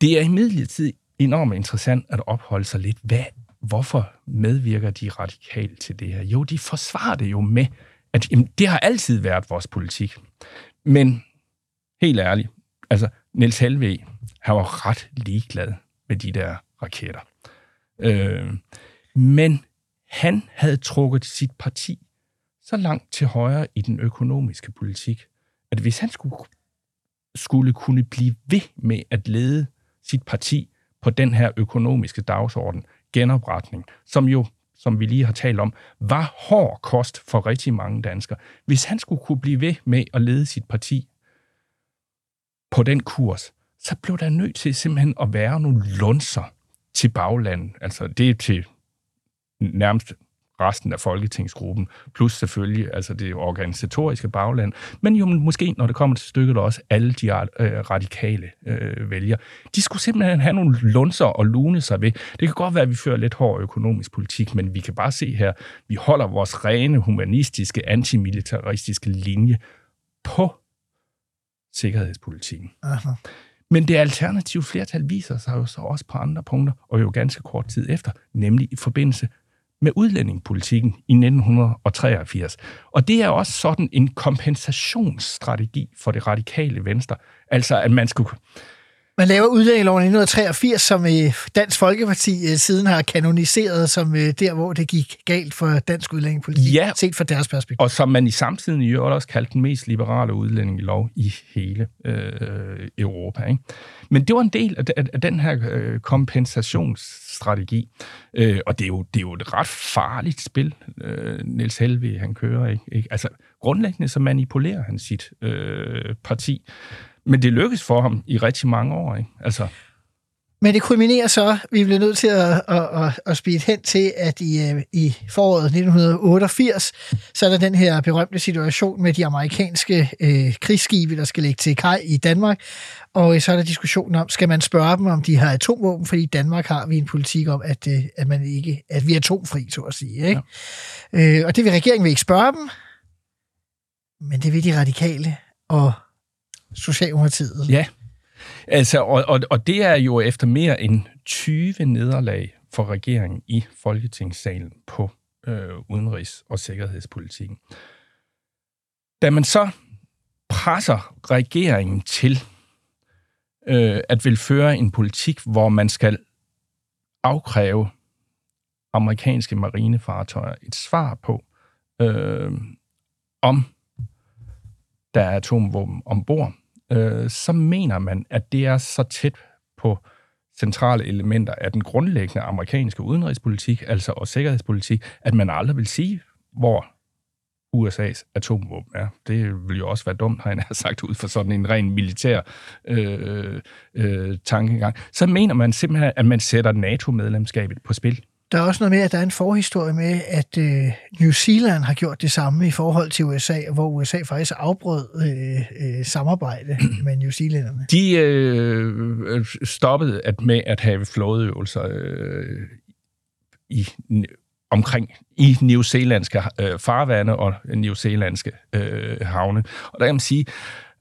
[SPEAKER 2] Det er imidlertid enormt interessant at opholde sig lidt. Hvad hvorfor medvirker de radikalt til det her? Jo, de forsvarer det jo med, at jamen, det har altid været vores politik. Men helt ærligt, altså Niels Helve, han var ret ligeglad med de der raketter. Øh, men han havde trukket sit parti så langt til højre i den økonomiske politik, at hvis han skulle, skulle kunne blive ved med at lede sit parti på den her økonomiske dagsorden, genopretning, som jo, som vi lige har talt om, var hård kost for rigtig mange danskere. Hvis han skulle kunne blive ved med at lede sit parti på den kurs, så blev der nødt til simpelthen at være nogle lunser til baglandet. Altså det er til nærmest resten af folketingsgruppen, plus selvfølgelig altså det organisatoriske bagland, men jo måske, når det kommer til stykket, også alle de øh, radikale øh, vælgere. De skulle simpelthen have nogle lunser og lune sig ved. Det kan godt være, at vi fører lidt hård økonomisk politik, men vi kan bare se her, vi holder vores rene, humanistiske, antimilitaristiske linje på sikkerhedspolitikken. Aha. Men det alternative flertal viser sig jo så også på andre punkter, og jo ganske kort tid efter, nemlig i forbindelse med udlændingepolitikken i 1983. Og det er også sådan en kompensationsstrategi for det radikale venstre. Altså, at man skulle
[SPEAKER 1] man laver udlændingeloven i 1983, som øh, Dansk Folkeparti øh, siden har kanoniseret som øh, der, hvor det gik galt for dansk udlændingepolitik, ja, set fra deres perspektiv.
[SPEAKER 2] Og som man i samtiden i øvrigt også kaldte den mest liberale udlændingelov i hele øh, Europa. Ikke? Men det var en del af, af, af den her øh, kompensationsstrategi. Øh, og det er, jo, det er jo et ret farligt spil, øh, Niels Helve han kører. Ikke? ikke? Altså, grundlæggende så manipulerer han sit øh, parti. Men det lykkedes for ham i rigtig mange år. Ikke? Altså,
[SPEAKER 1] men det kulminerer så, vi bliver nødt til at, at, at, at speede hen til, at i, øh, i foråret 1988, så er der den her berømte situation med de amerikanske øh, krigsskibe, der skal lægge til kaj i Danmark. Og så er der diskussionen om, skal man spørge dem, om de har atomvåben, fordi i Danmark har vi en politik om, at, øh, at, man ikke, at vi er atomfri, så at sige. Ikke? Ja. Øh, og det vil regeringen vil ikke spørge dem, men det vil de radikale. Og Socialdemokratiet.
[SPEAKER 2] Ja, altså, og, og, og det er jo efter mere end 20 nederlag for regeringen i Folketingssalen på øh, udenrigs- og sikkerhedspolitikken. Da man så presser regeringen til øh, at vil føre en politik, hvor man skal afkræve amerikanske marinefartøjer et svar på, øh, om der er atomvåben ombord, øh, så mener man, at det er så tæt på centrale elementer af den grundlæggende amerikanske udenrigspolitik, altså og sikkerhedspolitik, at man aldrig vil sige, hvor USA's atomvåben er. Det vil jo også være dumt, har jeg sagt, ud fra sådan en ren militær øh, øh, tankegang. Så mener man simpelthen, at man sætter NATO-medlemskabet på spil.
[SPEAKER 1] Der er også noget med, at der er en forhistorie med, at øh, New Zealand har gjort det samme i forhold til USA, hvor USA faktisk afbrød øh, øh, samarbejde med New Zealanderne.
[SPEAKER 2] De øh, stoppede at med at have flådeøvelser øh, i omkring i New Zealandske øh, farvande og New Zealandske øh, havne. Og der kan man sige,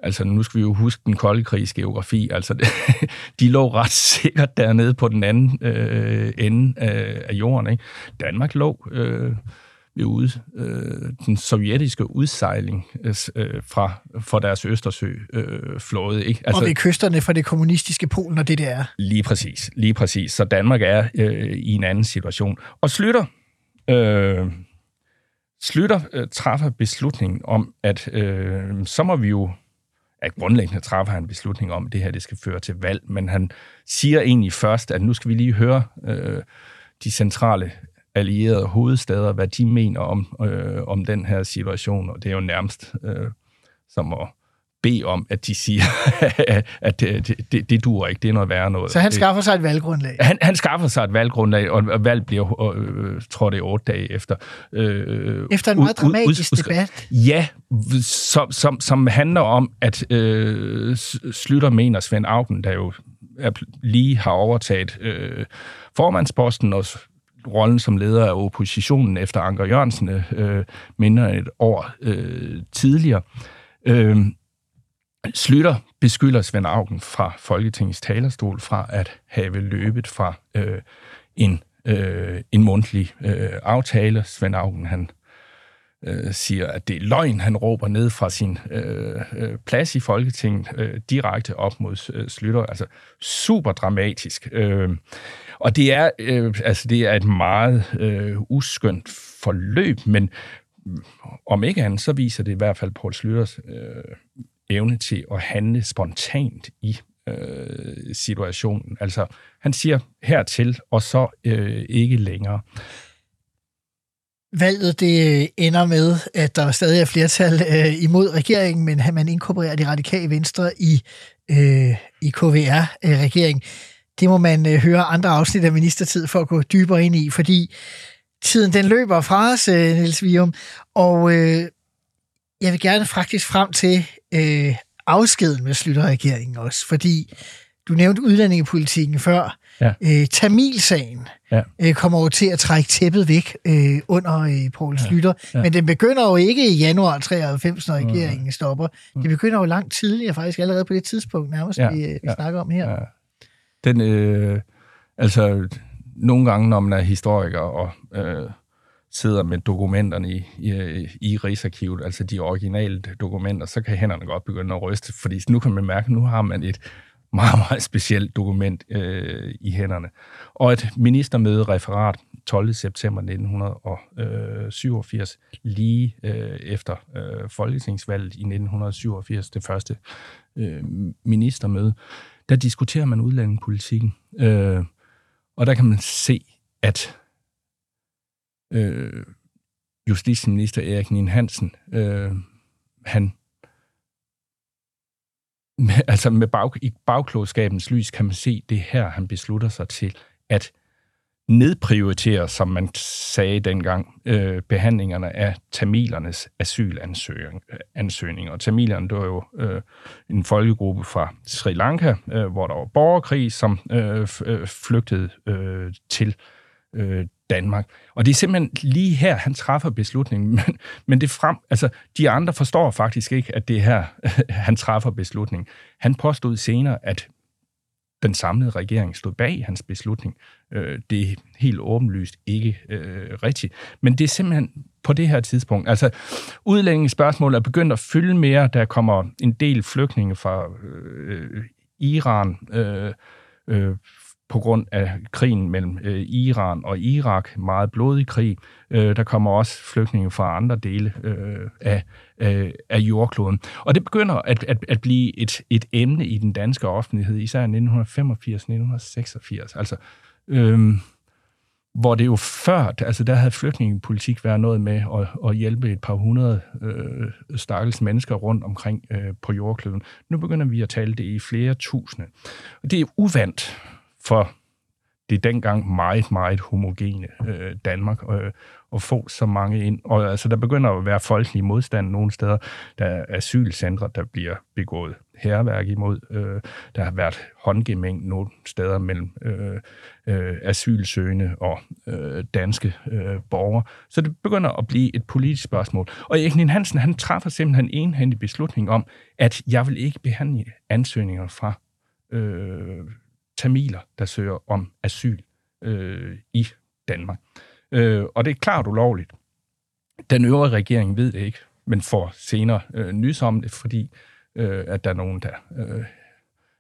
[SPEAKER 2] Altså, nu skal vi jo huske den kolde krigs geografi. Altså, de lå ret sikkert dernede på den anden øh, ende af, af jorden. Ikke? Danmark lå øh, ved ude, øh, den sovjetiske udsejling øh, fra for deres Østersø-flåde. Øh, ikke?
[SPEAKER 1] Altså, og ved kysterne fra det kommunistiske Polen og det der er.
[SPEAKER 2] Lige præcis, lige præcis. Så Danmark er øh, i en anden situation. Og Slytter, øh, Slytter øh, træffer beslutningen om, at øh, så må vi jo at grundlæggende træffer han en beslutning om, at det her det skal føre til valg, men han siger egentlig først, at nu skal vi lige høre øh, de centrale allierede hovedstader, hvad de mener om, øh, om den her situation, og det er jo nærmest øh, som at bede om, at de siger, at det, det, det duer ikke, det er noget værre noget.
[SPEAKER 1] Så han skaffer sig et valggrundlag?
[SPEAKER 2] Han, han skaffer sig et valggrundlag, og valg bliver, øh, tror det er otte dage efter.
[SPEAKER 1] Øh, efter en meget dramatisk ud, ud, debat?
[SPEAKER 2] Ja, som, som, som handler om, at øh, Slytter mener Svend Augen, der jo er, lige har overtaget øh, formandsposten og rollen som leder af oppositionen efter Anker Jørgensen øh, minder et år øh, tidligere. Øh, Slytter beskylder Svend Augen fra Folketingets talerstol fra at have løbet fra øh, en, øh, en mundtlig øh, aftale. Svend Augen, han øh, siger, at det er løgn, han råber ned fra sin øh, øh, plads i Folketinget øh, direkte op mod øh, Slytter. Altså super dramatisk. Øh, og det er, øh, altså, det er et meget øh, uskyndt forløb, men om ikke andet, så viser det i hvert fald Poul Slytters øh, evne til at handle spontant i øh, situationen. Altså, han siger hertil, og så øh, ikke længere.
[SPEAKER 1] Valget det øh, ender med, at der stadig er flertal øh, imod regeringen, men man inkorporerer de radikale venstre i, øh, i KVR-regeringen. Det må man øh, høre andre afsnit af ministertid for at gå dybere ind i, fordi tiden den løber fra os, øh, Niels Vium, og øh, jeg vil gerne faktisk frem til øh, afskeden med Slytterregeringen også, fordi du nævnte udlændingepolitikken før. Ja. Øh, Tamilsagen ja. øh, kommer over til at trække tæppet væk øh, under øh, Poul Slytter, ja. Ja. men den begynder jo ikke i januar 93, når regeringen ja. stopper. Det begynder jo langt tidligere, faktisk allerede på det tidspunkt, nærmest, ja. vi, vi ja. snakker om her. Ja.
[SPEAKER 2] Den, øh, altså, nogle gange, når man er historiker og øh, sidder med dokumenterne i, i, i Rigsarkivet, altså de originale dokumenter, så kan hænderne godt begynde at ryste, fordi nu kan man mærke, at nu har man et meget, meget specielt dokument øh, i hænderne. Og et ministermøde referat 12. september 1987, lige øh, efter øh, folketingsvalget i 1987, det første øh, ministermøde, der diskuterer man udlændingepolitikken. Øh, og der kan man se, at øh, justitsminister Erik Nien Hansen, øh, han med, altså med bag, i bagklodskabens lys kan man se det her, han beslutter sig til at nedprioritere, som man sagde dengang, øh, behandlingerne af tamilernes asylansøgninger. Og tamilerne, det var jo øh, en folkegruppe fra Sri Lanka, øh, hvor der var borgerkrig, som øh, øh flygtede øh, til øh, øh, Danmark. Og det er simpelthen lige her, han træffer beslutningen. Men, men det frem, altså, de andre forstår faktisk ikke, at det er her, han træffer beslutningen. Han påstod senere, at den samlede regering stod bag hans beslutning. Øh, det er helt åbenlyst ikke øh, rigtigt. Men det er simpelthen på det her tidspunkt. Altså, udlændingespørgsmålet er begyndt at fylde mere. Der kommer en del flygtninge fra øh, øh Iran, øh, øh, på grund af krigen mellem øh, Iran og Irak, meget blodig krig. Øh, der kommer også flygtninge fra andre dele øh, af, øh, af jordkloden. Og det begynder at, at, at blive et, et emne i den danske offentlighed, især i 1985-1986. Altså, øh, hvor det jo før, altså der havde flygtningepolitik været noget med at, at hjælpe et par hundrede øh, stakkels mennesker rundt omkring øh, på jordkloden. Nu begynder vi at tale det i flere tusinde. Og det er uvandt for det dengang meget, meget homogene øh, Danmark øh, at få så mange ind. Og altså, der begynder at være folkelig modstand nogle steder. Der er asylcentre, der bliver begået herværk imod. Øh, der har været håndgemæng nogle steder mellem øh, øh, asylsøgende og øh, danske øh, borgere. Så det begynder at blive et politisk spørgsmål. Og Erik Hansen, han træffer simpelthen en enhændig beslutning om, at jeg vil ikke behandle ansøgninger fra øh, tamiler, der søger om asyl øh, i Danmark. Øh, og det er klart ulovligt. Den øvrige regering ved det ikke, men får senere øh, nys om det, fordi øh, at der er nogen, der, øh,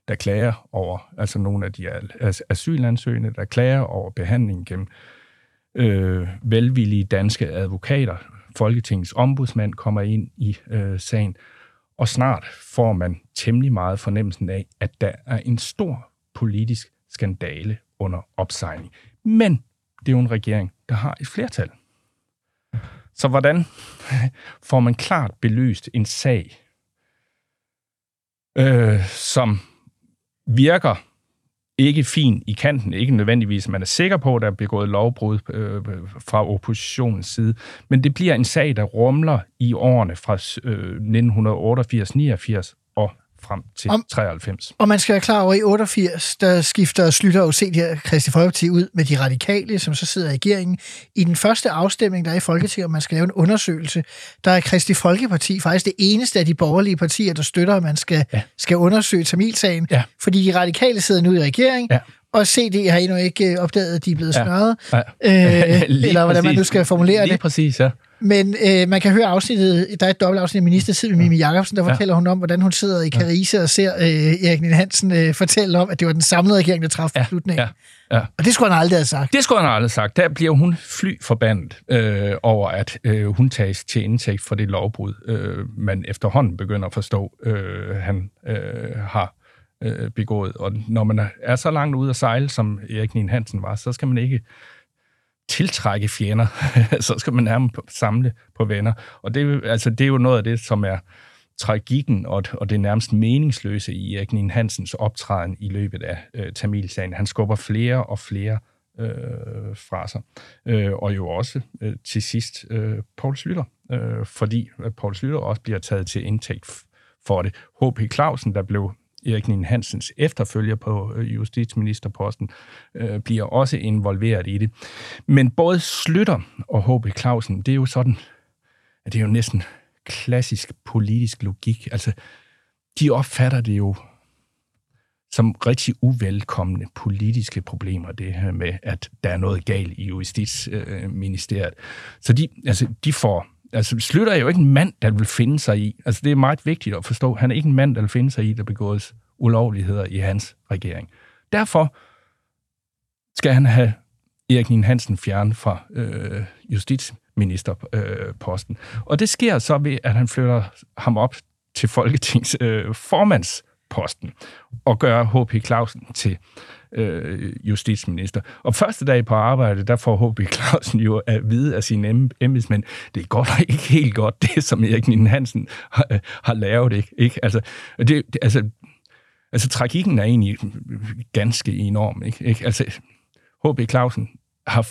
[SPEAKER 2] der klager over, altså nogle af de asylansøgende, der klager over behandlingen gennem øh, velvillige danske advokater. Folketingets ombudsmand kommer ind i øh, sagen, og snart får man temmelig meget fornemmelsen af, at der er en stor politisk skandale under opsejling. Men det er jo en regering, der har et flertal. Så hvordan får man klart belyst en sag, øh, som virker ikke fin i kanten, ikke nødvendigvis, man er sikker på, at der er begået lovbrud øh, fra oppositionens side, men det bliver en sag, der rumler i årene fra øh, 1988-89 og frem til Om, 93.
[SPEAKER 1] Og man skal være klar over, at i 88, der skifter Slytter og set her Christi Folkeparti ud med de radikale, som så sidder i regeringen. I den første afstemning, der er i Folketinget, om man skal lave en undersøgelse, der er Christi Folkeparti faktisk det eneste af de borgerlige partier, der støtter, at man skal, ja. skal undersøge Tamilsagen. Ja. Fordi de radikale sidder nu i regering, ja og CD har endnu ikke opdaget, at de er blevet ja. snørret. Ja. Øh, eller hvordan man nu skal formulere
[SPEAKER 2] Lige
[SPEAKER 1] det.
[SPEAKER 2] præcis, ja.
[SPEAKER 1] Men øh, man kan høre afsnittet, der er et dobbelt afsnit af Ministertid med Mimi Jacobsen, der fortæller ja. hun om, hvordan hun sidder i Carise og ser øh, Erik Nien Hansen øh, fortælle om, at det var den samlede regering, der træffede ja. beslutningen. Ja. Ja. Og det skulle han aldrig have sagt.
[SPEAKER 2] Det skulle han aldrig have sagt. Der bliver hun fly forbandet øh, over, at øh, hun tages til indtægt for det lovbrud, øh, man efterhånden begynder at forstå, øh, han øh, har øh, begået. Og når man er så langt ude at sejle, som Erik Nien Hansen var, så skal man ikke tiltrække fjender, så skal man nærmest samle på venner. Og det, altså, det er jo noget af det, som er tragikken og, og det nærmest meningsløse i Erik Nien Hansens optræden i løbet af øh, Tamilsagen. Han skubber flere og flere øh, fra sig. Øh, og jo også øh, til sidst øh, Paul Slytter, øh, fordi Paul Slytter også bliver taget til indtægt for det. H.P. Clausen, der blev Erik Nien Hansens efterfølger på øh, justitsministerposten, øh, bliver også involveret i det. Men både Slytter og H.B. Clausen, det er jo sådan, at det er jo næsten klassisk politisk logik. Altså, de opfatter det jo som rigtig uvelkomne politiske problemer, det her med, at der er noget galt i Justitsministeriet. Så de, altså, de får altså, Slytter er jo ikke en mand, der vil finde sig i. Altså, det er meget vigtigt at forstå. Han er ikke en mand, der vil finde sig i, der begås ulovligheder i hans regering. Derfor skal han have Erik Nien Hansen fjernet fra øh, justitsministerposten. Øh, og det sker så ved, at han flytter ham op til Folketings øh, formandsposten og gør H.P. Clausen til øh, justitsminister. Og første dag på arbejde, der får H.B. Clausen jo at vide af sine embedsmænd, det er godt ikke helt godt, det som Erik Nien Hansen har, har lavet. Ikke? ikke? Altså, det, det, altså, altså, tragikken er egentlig ganske enorm. Ikke? ikke? Altså, H.B. Clausen har,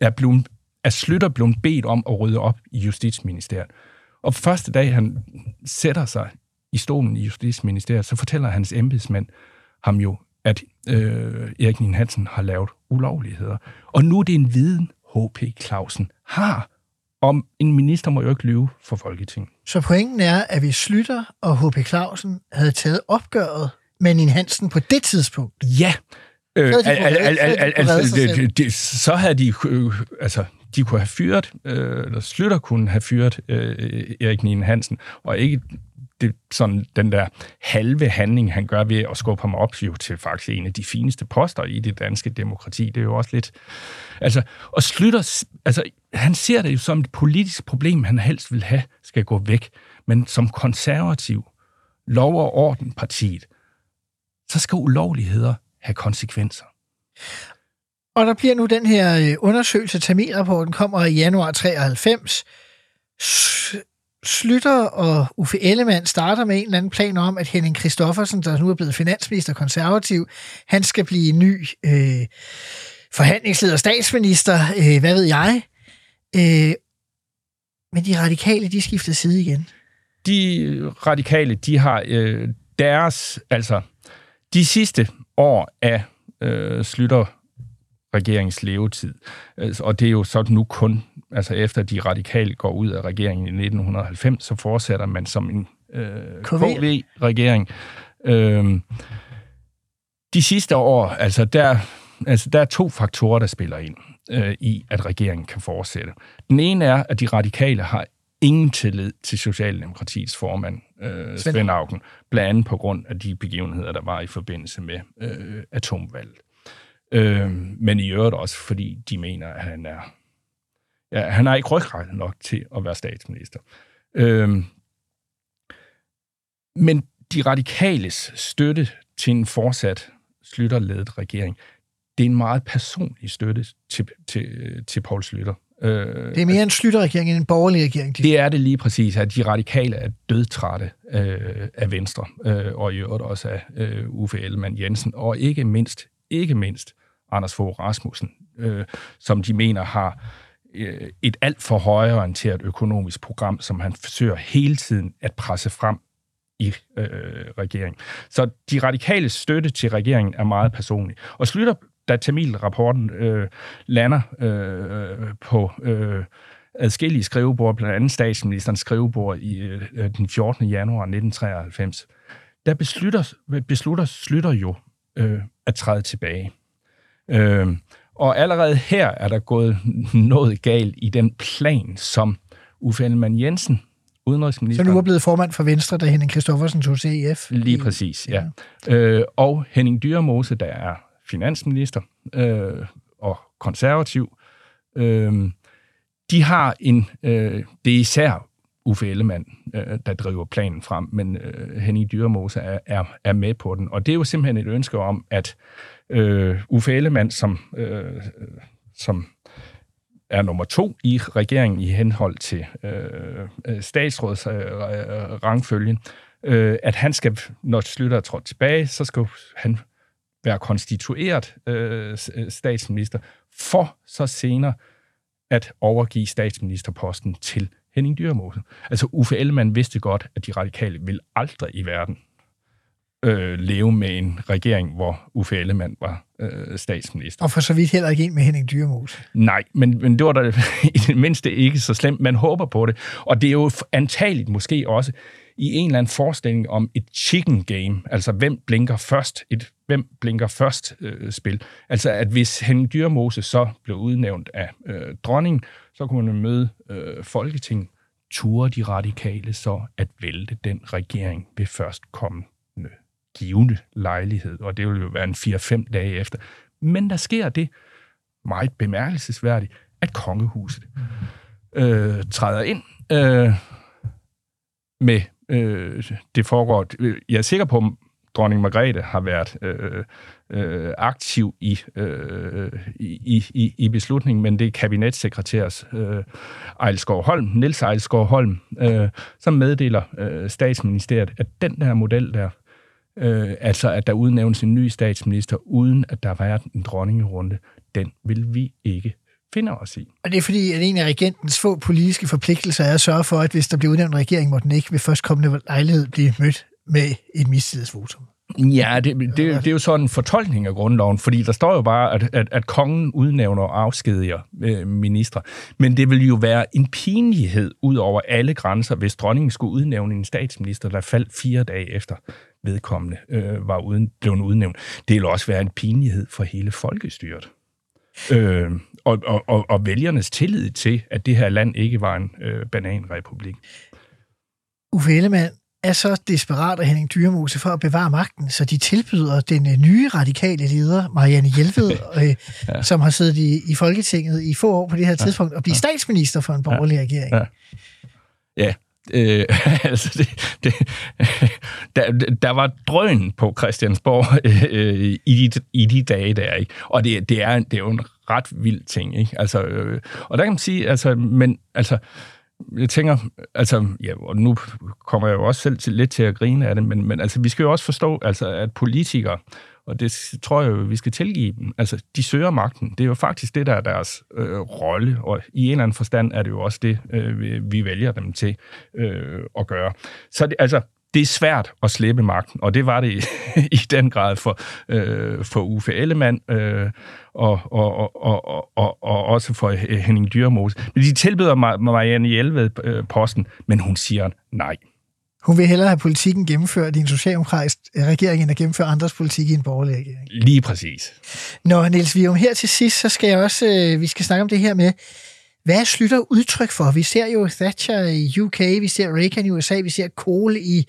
[SPEAKER 2] er, blevet, er Slytter blevet bedt om at rydde op i Justitsministeriet. Og første dag, han sætter sig i stolen i Justitsministeriet, så fortæller hans embedsmænd ham jo, at øh, Erik Nien Hansen har lavet ulovligheder. Og nu er det en viden, H.P. Clausen har. Om en minister må jo ikke lyve for Folketinget.
[SPEAKER 1] Så pointen er, at hvis Slytter og H.P. Clausen havde taget opgøret med Nien Hansen på det tidspunkt,
[SPEAKER 2] ja, Øh, så havde de, øh, altså, de kunne have fyret, øh, eller Slytter kunne have fyret øh, Erik Nien Hansen, og ikke det, sådan, den der halve handling, han gør ved at skubbe ham op jo til faktisk en af de fineste poster i det danske demokrati. Det er jo også lidt... Altså, og Slytter, altså, han ser det jo som et politisk problem, han helst vil have, skal gå væk. Men som konservativ, lov- og orden partiet, så skal ulovligheder have konsekvenser.
[SPEAKER 1] Og der bliver nu den her øh, undersøgelse, undersøgelse, Tamilrapporten kommer i januar 93. Slytter og Uffe Ellemann starter med en eller anden plan om, at Henning Kristoffersen, der nu er blevet finansminister konservativ, han skal blive ny øh, forhandlingsleder statsminister, øh, hvad ved jeg. Øh, men de radikale, de skifter side igen.
[SPEAKER 2] De radikale, de har øh, deres, altså de sidste år af øh, Slytter regeringens levetid. Øh, og det er jo sådan nu kun, altså efter de radikale går ud af regeringen i 1990, så fortsætter man som en øh, KV-regering. Øh, de sidste år, altså der, altså der er to faktorer, der spiller ind øh, i, at regeringen kan fortsætte. Den ene er, at de radikale har ingen tillid til Socialdemokratiets formand, øh, Svend Augen, blandt andet på grund af de begivenheder, der var i forbindelse med øh, atomvalget. Øh, men i øvrigt også, fordi de mener, at han er ja, han er ikke ryggrad nok til at være statsminister. Øh, men de radikales støtte til en fortsat slutterledet regering, det er en meget personlig støtte til, til, til Poul Slytter.
[SPEAKER 1] Øh, det er mere en slutterregering end en borgerlig regering.
[SPEAKER 2] Det er det lige præcis, at de radikale er dødtrætte øh, af Venstre, øh, og i øvrigt også af øh, Uffe Ellemann Jensen, og ikke mindst, ikke mindst Anders Fogh Rasmussen, øh, som de mener har Øh, et alt for højreorienteret økonomisk program, som han forsøger hele tiden at presse frem i øh, regeringen. Så de radikale støtte til regeringen er meget personlig. Og slutter, da Tamil-rapporten øh, lander øh, på øh, adskillige skrivebord, blandt andet statsministerens skrivebord i øh, den 14. januar 1993, der beslutter, beslutter Slytter jo øh, at træde tilbage. Øh, og allerede her er der gået noget galt i den plan, som Uffe Ellemann Jensen, udenrigsminister...
[SPEAKER 1] Så nu er blevet formand for Venstre, da Henning Kristoffersen tog CEF.
[SPEAKER 2] Lige præcis, ja. ja. Øh, og Henning Dyremose, der er finansminister øh, og konservativ, øh, de har en... Øh, det er især Uffe Ellemann, øh, der driver planen frem, men øh, Henning Dyremose er, er, er med på den. Og det er jo simpelthen et ønske om, at øh, Uffe Ellemann, som, øh, som er nummer to i regeringen i henhold til øh, statsråds øh, rangfølgen, øh, at han skal, når Slytter er trådt tilbage, så skal han være konstitueret øh, statsminister, for så senere at overgive statsministerposten til Henning Dyrmose. Altså Uffe Ellemann vidste godt, at de radikale vil aldrig i verden øh, leve med en regering, hvor Uffe Ellemann var øh, statsminister.
[SPEAKER 1] Og for så vidt heller ikke en med Henning Dyrmose.
[SPEAKER 2] Nej, men, men det var da i det mindste ikke så slemt. Man håber på det. Og det er jo antageligt måske også i en eller anden forestilling om et chicken game, altså hvem blinker først, et hvem blinker først øh, spil. Altså at hvis Henning Dyrmose så blev udnævnt af øh, dronningen, så kunne man møde øh, Folketinget, turde de radikale så at vælte den regering ved først kommende givende lejlighed, og det vil jo være en 4-5 dage efter. Men der sker det meget bemærkelsesværdigt, at kongehuset øh, træder ind øh, med øh, det foregår. Øh, jeg er sikker på, at dronning Margrethe har været øh, øh, aktiv i, øh, i, i, i beslutningen, men det er kabinetssekretærs øh, Ejlskov Holm, Niels Ejlskov Holm, øh, som meddeler øh, statsministeriet, at den der model der, øh, altså at der udnævnes en ny statsminister, uden at der har været en dronningerunde, den vil vi ikke finde os i.
[SPEAKER 1] Og det er fordi, at en af regentens få politiske forpligtelser er at sørge for, at hvis der bliver udnævnt en regering, må den ikke ved førstkommende lejlighed blive mødt med et mistillidsvotum.
[SPEAKER 2] Ja, det, det, det er jo sådan en fortolkning af grundloven, fordi der står jo bare, at, at, at kongen udnævner og afskediger øh, ministre. Men det vil jo være en pinlighed ud over alle grænser, hvis dronningen skulle udnævne en statsminister, der faldt fire dage efter vedkommende øh, var uden, blev udnævnt. Det vil også være en pinlighed for hele folkestyret. Øh, og, og, og, og vælgernes tillid til, at det her land ikke var en øh, bananrepublik.
[SPEAKER 1] Uffe Ellemann er så desperat af Henning Dyrmose for at bevare magten, så de tilbyder den øh, nye radikale leder, Marianne Hjelved, øh, ja. som har siddet i, i Folketinget i få år på det her tidspunkt, at blive statsminister for en borgerlig ja. regering.
[SPEAKER 2] Ja. Ja, øh, altså det, det, der, der var drøn på Christiansborg øh, i, de, i de dage der, ikke? Og det, det, er, det er jo en ret vild ting, ikke? Altså, øh, og der kan man sige, altså, men altså, jeg tænker, altså, ja, og nu kommer jeg jo også selv til, lidt til at grine af det, men, men altså, vi skal jo også forstå, altså, at politikere, og det tror jeg jo, vi skal tilgive dem. Altså, de søger magten. Det er jo faktisk det, der er deres øh, rolle, og i en eller anden forstand er det jo også det, øh, vi vælger dem til øh, at gøre. Så det, altså, det er svært at slippe magten, og det var det i, i den grad for, øh, for Uffe Ellemann øh, og, og, og, og, og, og også for øh, Henning Dyrmose. Men de tilbyder Marianne Hjelved øh, posten, men hun siger nej.
[SPEAKER 1] Hun vil hellere have politikken gennemført i en socialdemokratisk regering, end at gennemføre andres politik i en borgerlig regering.
[SPEAKER 2] Lige præcis.
[SPEAKER 1] Nå, Niels Vium, her til sidst, så skal jeg også, øh, vi skal snakke om det her med, hvad er Slytter udtryk for? Vi ser jo Thatcher i UK, vi ser Reagan i USA, vi ser Kohl i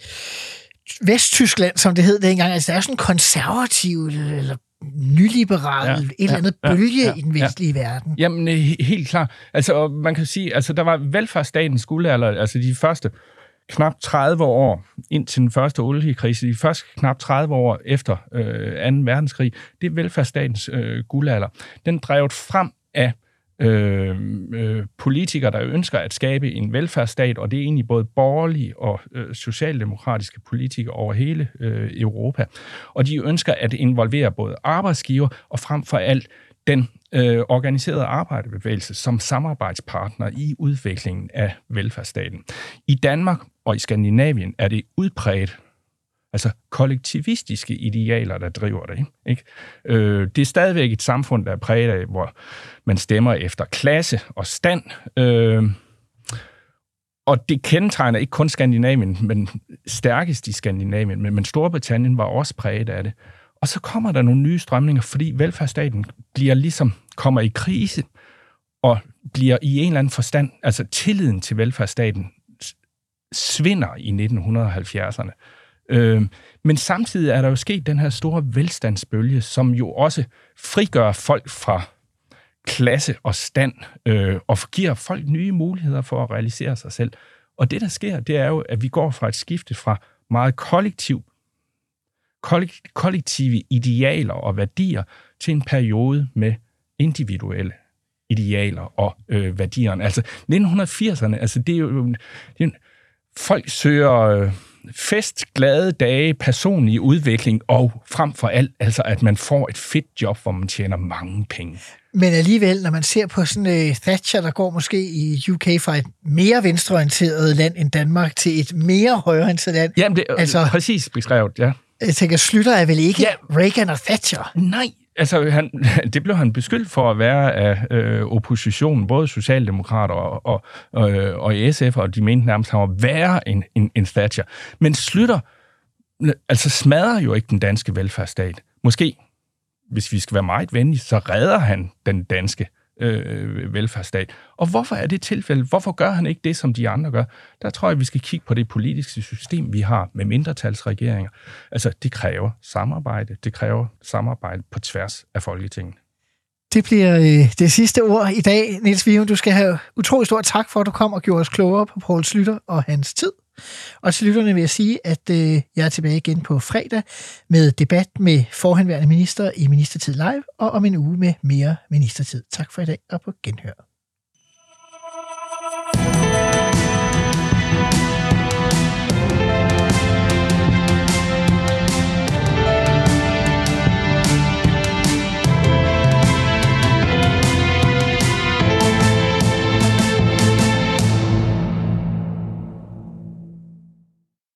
[SPEAKER 1] Vesttyskland, som det hed dengang. Altså, der er sådan konservativ eller nyliberal, ja, et eller andet ja, bølge ja, i den vestlige ja. verden.
[SPEAKER 2] Jamen, helt klart. Altså, man kan sige, altså, der var velfærdsstatens guldalder, altså de første knap 30 år ind til den første oliekrise, de første knap 30 år efter øh, 2. verdenskrig, det er velfærdsstatens øh, guldalder. Den drevet frem af øh, øh, politikere, der ønsker at skabe en velfærdsstat, og det er egentlig både borgerlige og øh, socialdemokratiske politikere over hele øh, Europa. Og de ønsker at involvere både arbejdsgiver og frem for alt den øh, organiserede arbejderbevægelse som samarbejdspartner i udviklingen af velfærdsstaten. I Danmark og i Skandinavien er det udbredt, altså kollektivistiske idealer, der driver det. Ikke? Øh, det er stadigvæk et samfund, der er præget af, hvor man stemmer efter klasse og stand. Øh, og det kendetegner ikke kun Skandinavien, men stærkest i Skandinavien, men, men Storbritannien var også præget af det. Og så kommer der nogle nye strømninger, fordi velfærdsstaten bliver ligesom, kommer i krise, og bliver i en eller anden forstand, altså tilliden til velfærdsstaten svinder i 1970'erne. Øh, men samtidig er der jo sket den her store velstandsbølge, som jo også frigør folk fra klasse og stand, øh, og giver folk nye muligheder for at realisere sig selv. Og det, der sker, det er jo, at vi går fra et skifte fra meget kollektiv, kollektive idealer og værdier til en periode med individuelle idealer og øh, værdierne. Altså 1980'erne, altså det er jo... Det er, folk søger... Øh, fest, glade dage, personlig udvikling og frem for alt, altså at man får et fedt job, hvor man tjener mange penge.
[SPEAKER 1] Men alligevel, når man ser på sådan uh, Thatcher, der går måske i UK fra et mere venstreorienteret land end Danmark til et mere højreorienteret land.
[SPEAKER 2] Jamen, det er altså, præcis beskrevet, ja.
[SPEAKER 1] Jeg tænker, Slytter er vel ikke ja. Reagan og Thatcher?
[SPEAKER 2] Nej, altså, han, det blev han beskyldt for at være af øh, oppositionen, både socialdemokrater og, og, og, og SF, og de mente nærmest, at han var værre end, end, end Thatcher. Men Slytter altså smadrer jo ikke den danske velfærdsstat. Måske, hvis vi skal være meget venlige, så redder han den danske øh, velfærdsstat. Og hvorfor er det tilfældet? Hvorfor gør han ikke det, som de andre gør? Der tror jeg, vi skal kigge på det politiske system, vi har med mindretalsregeringer. Altså, det kræver samarbejde. Det kræver samarbejde på tværs af Folketinget.
[SPEAKER 1] Det bliver øh, det sidste ord i dag, Niels Vium. Du skal have utrolig stor tak for, at du kom og gjorde os klogere på Poul Slytter og hans tid. Og til lytterne vil jeg sige, at øh, jeg er tilbage igen på fredag med debat med forhenværende minister i Ministertid Live, og om en uge med mere ministertid. Tak for i dag, og på genhør.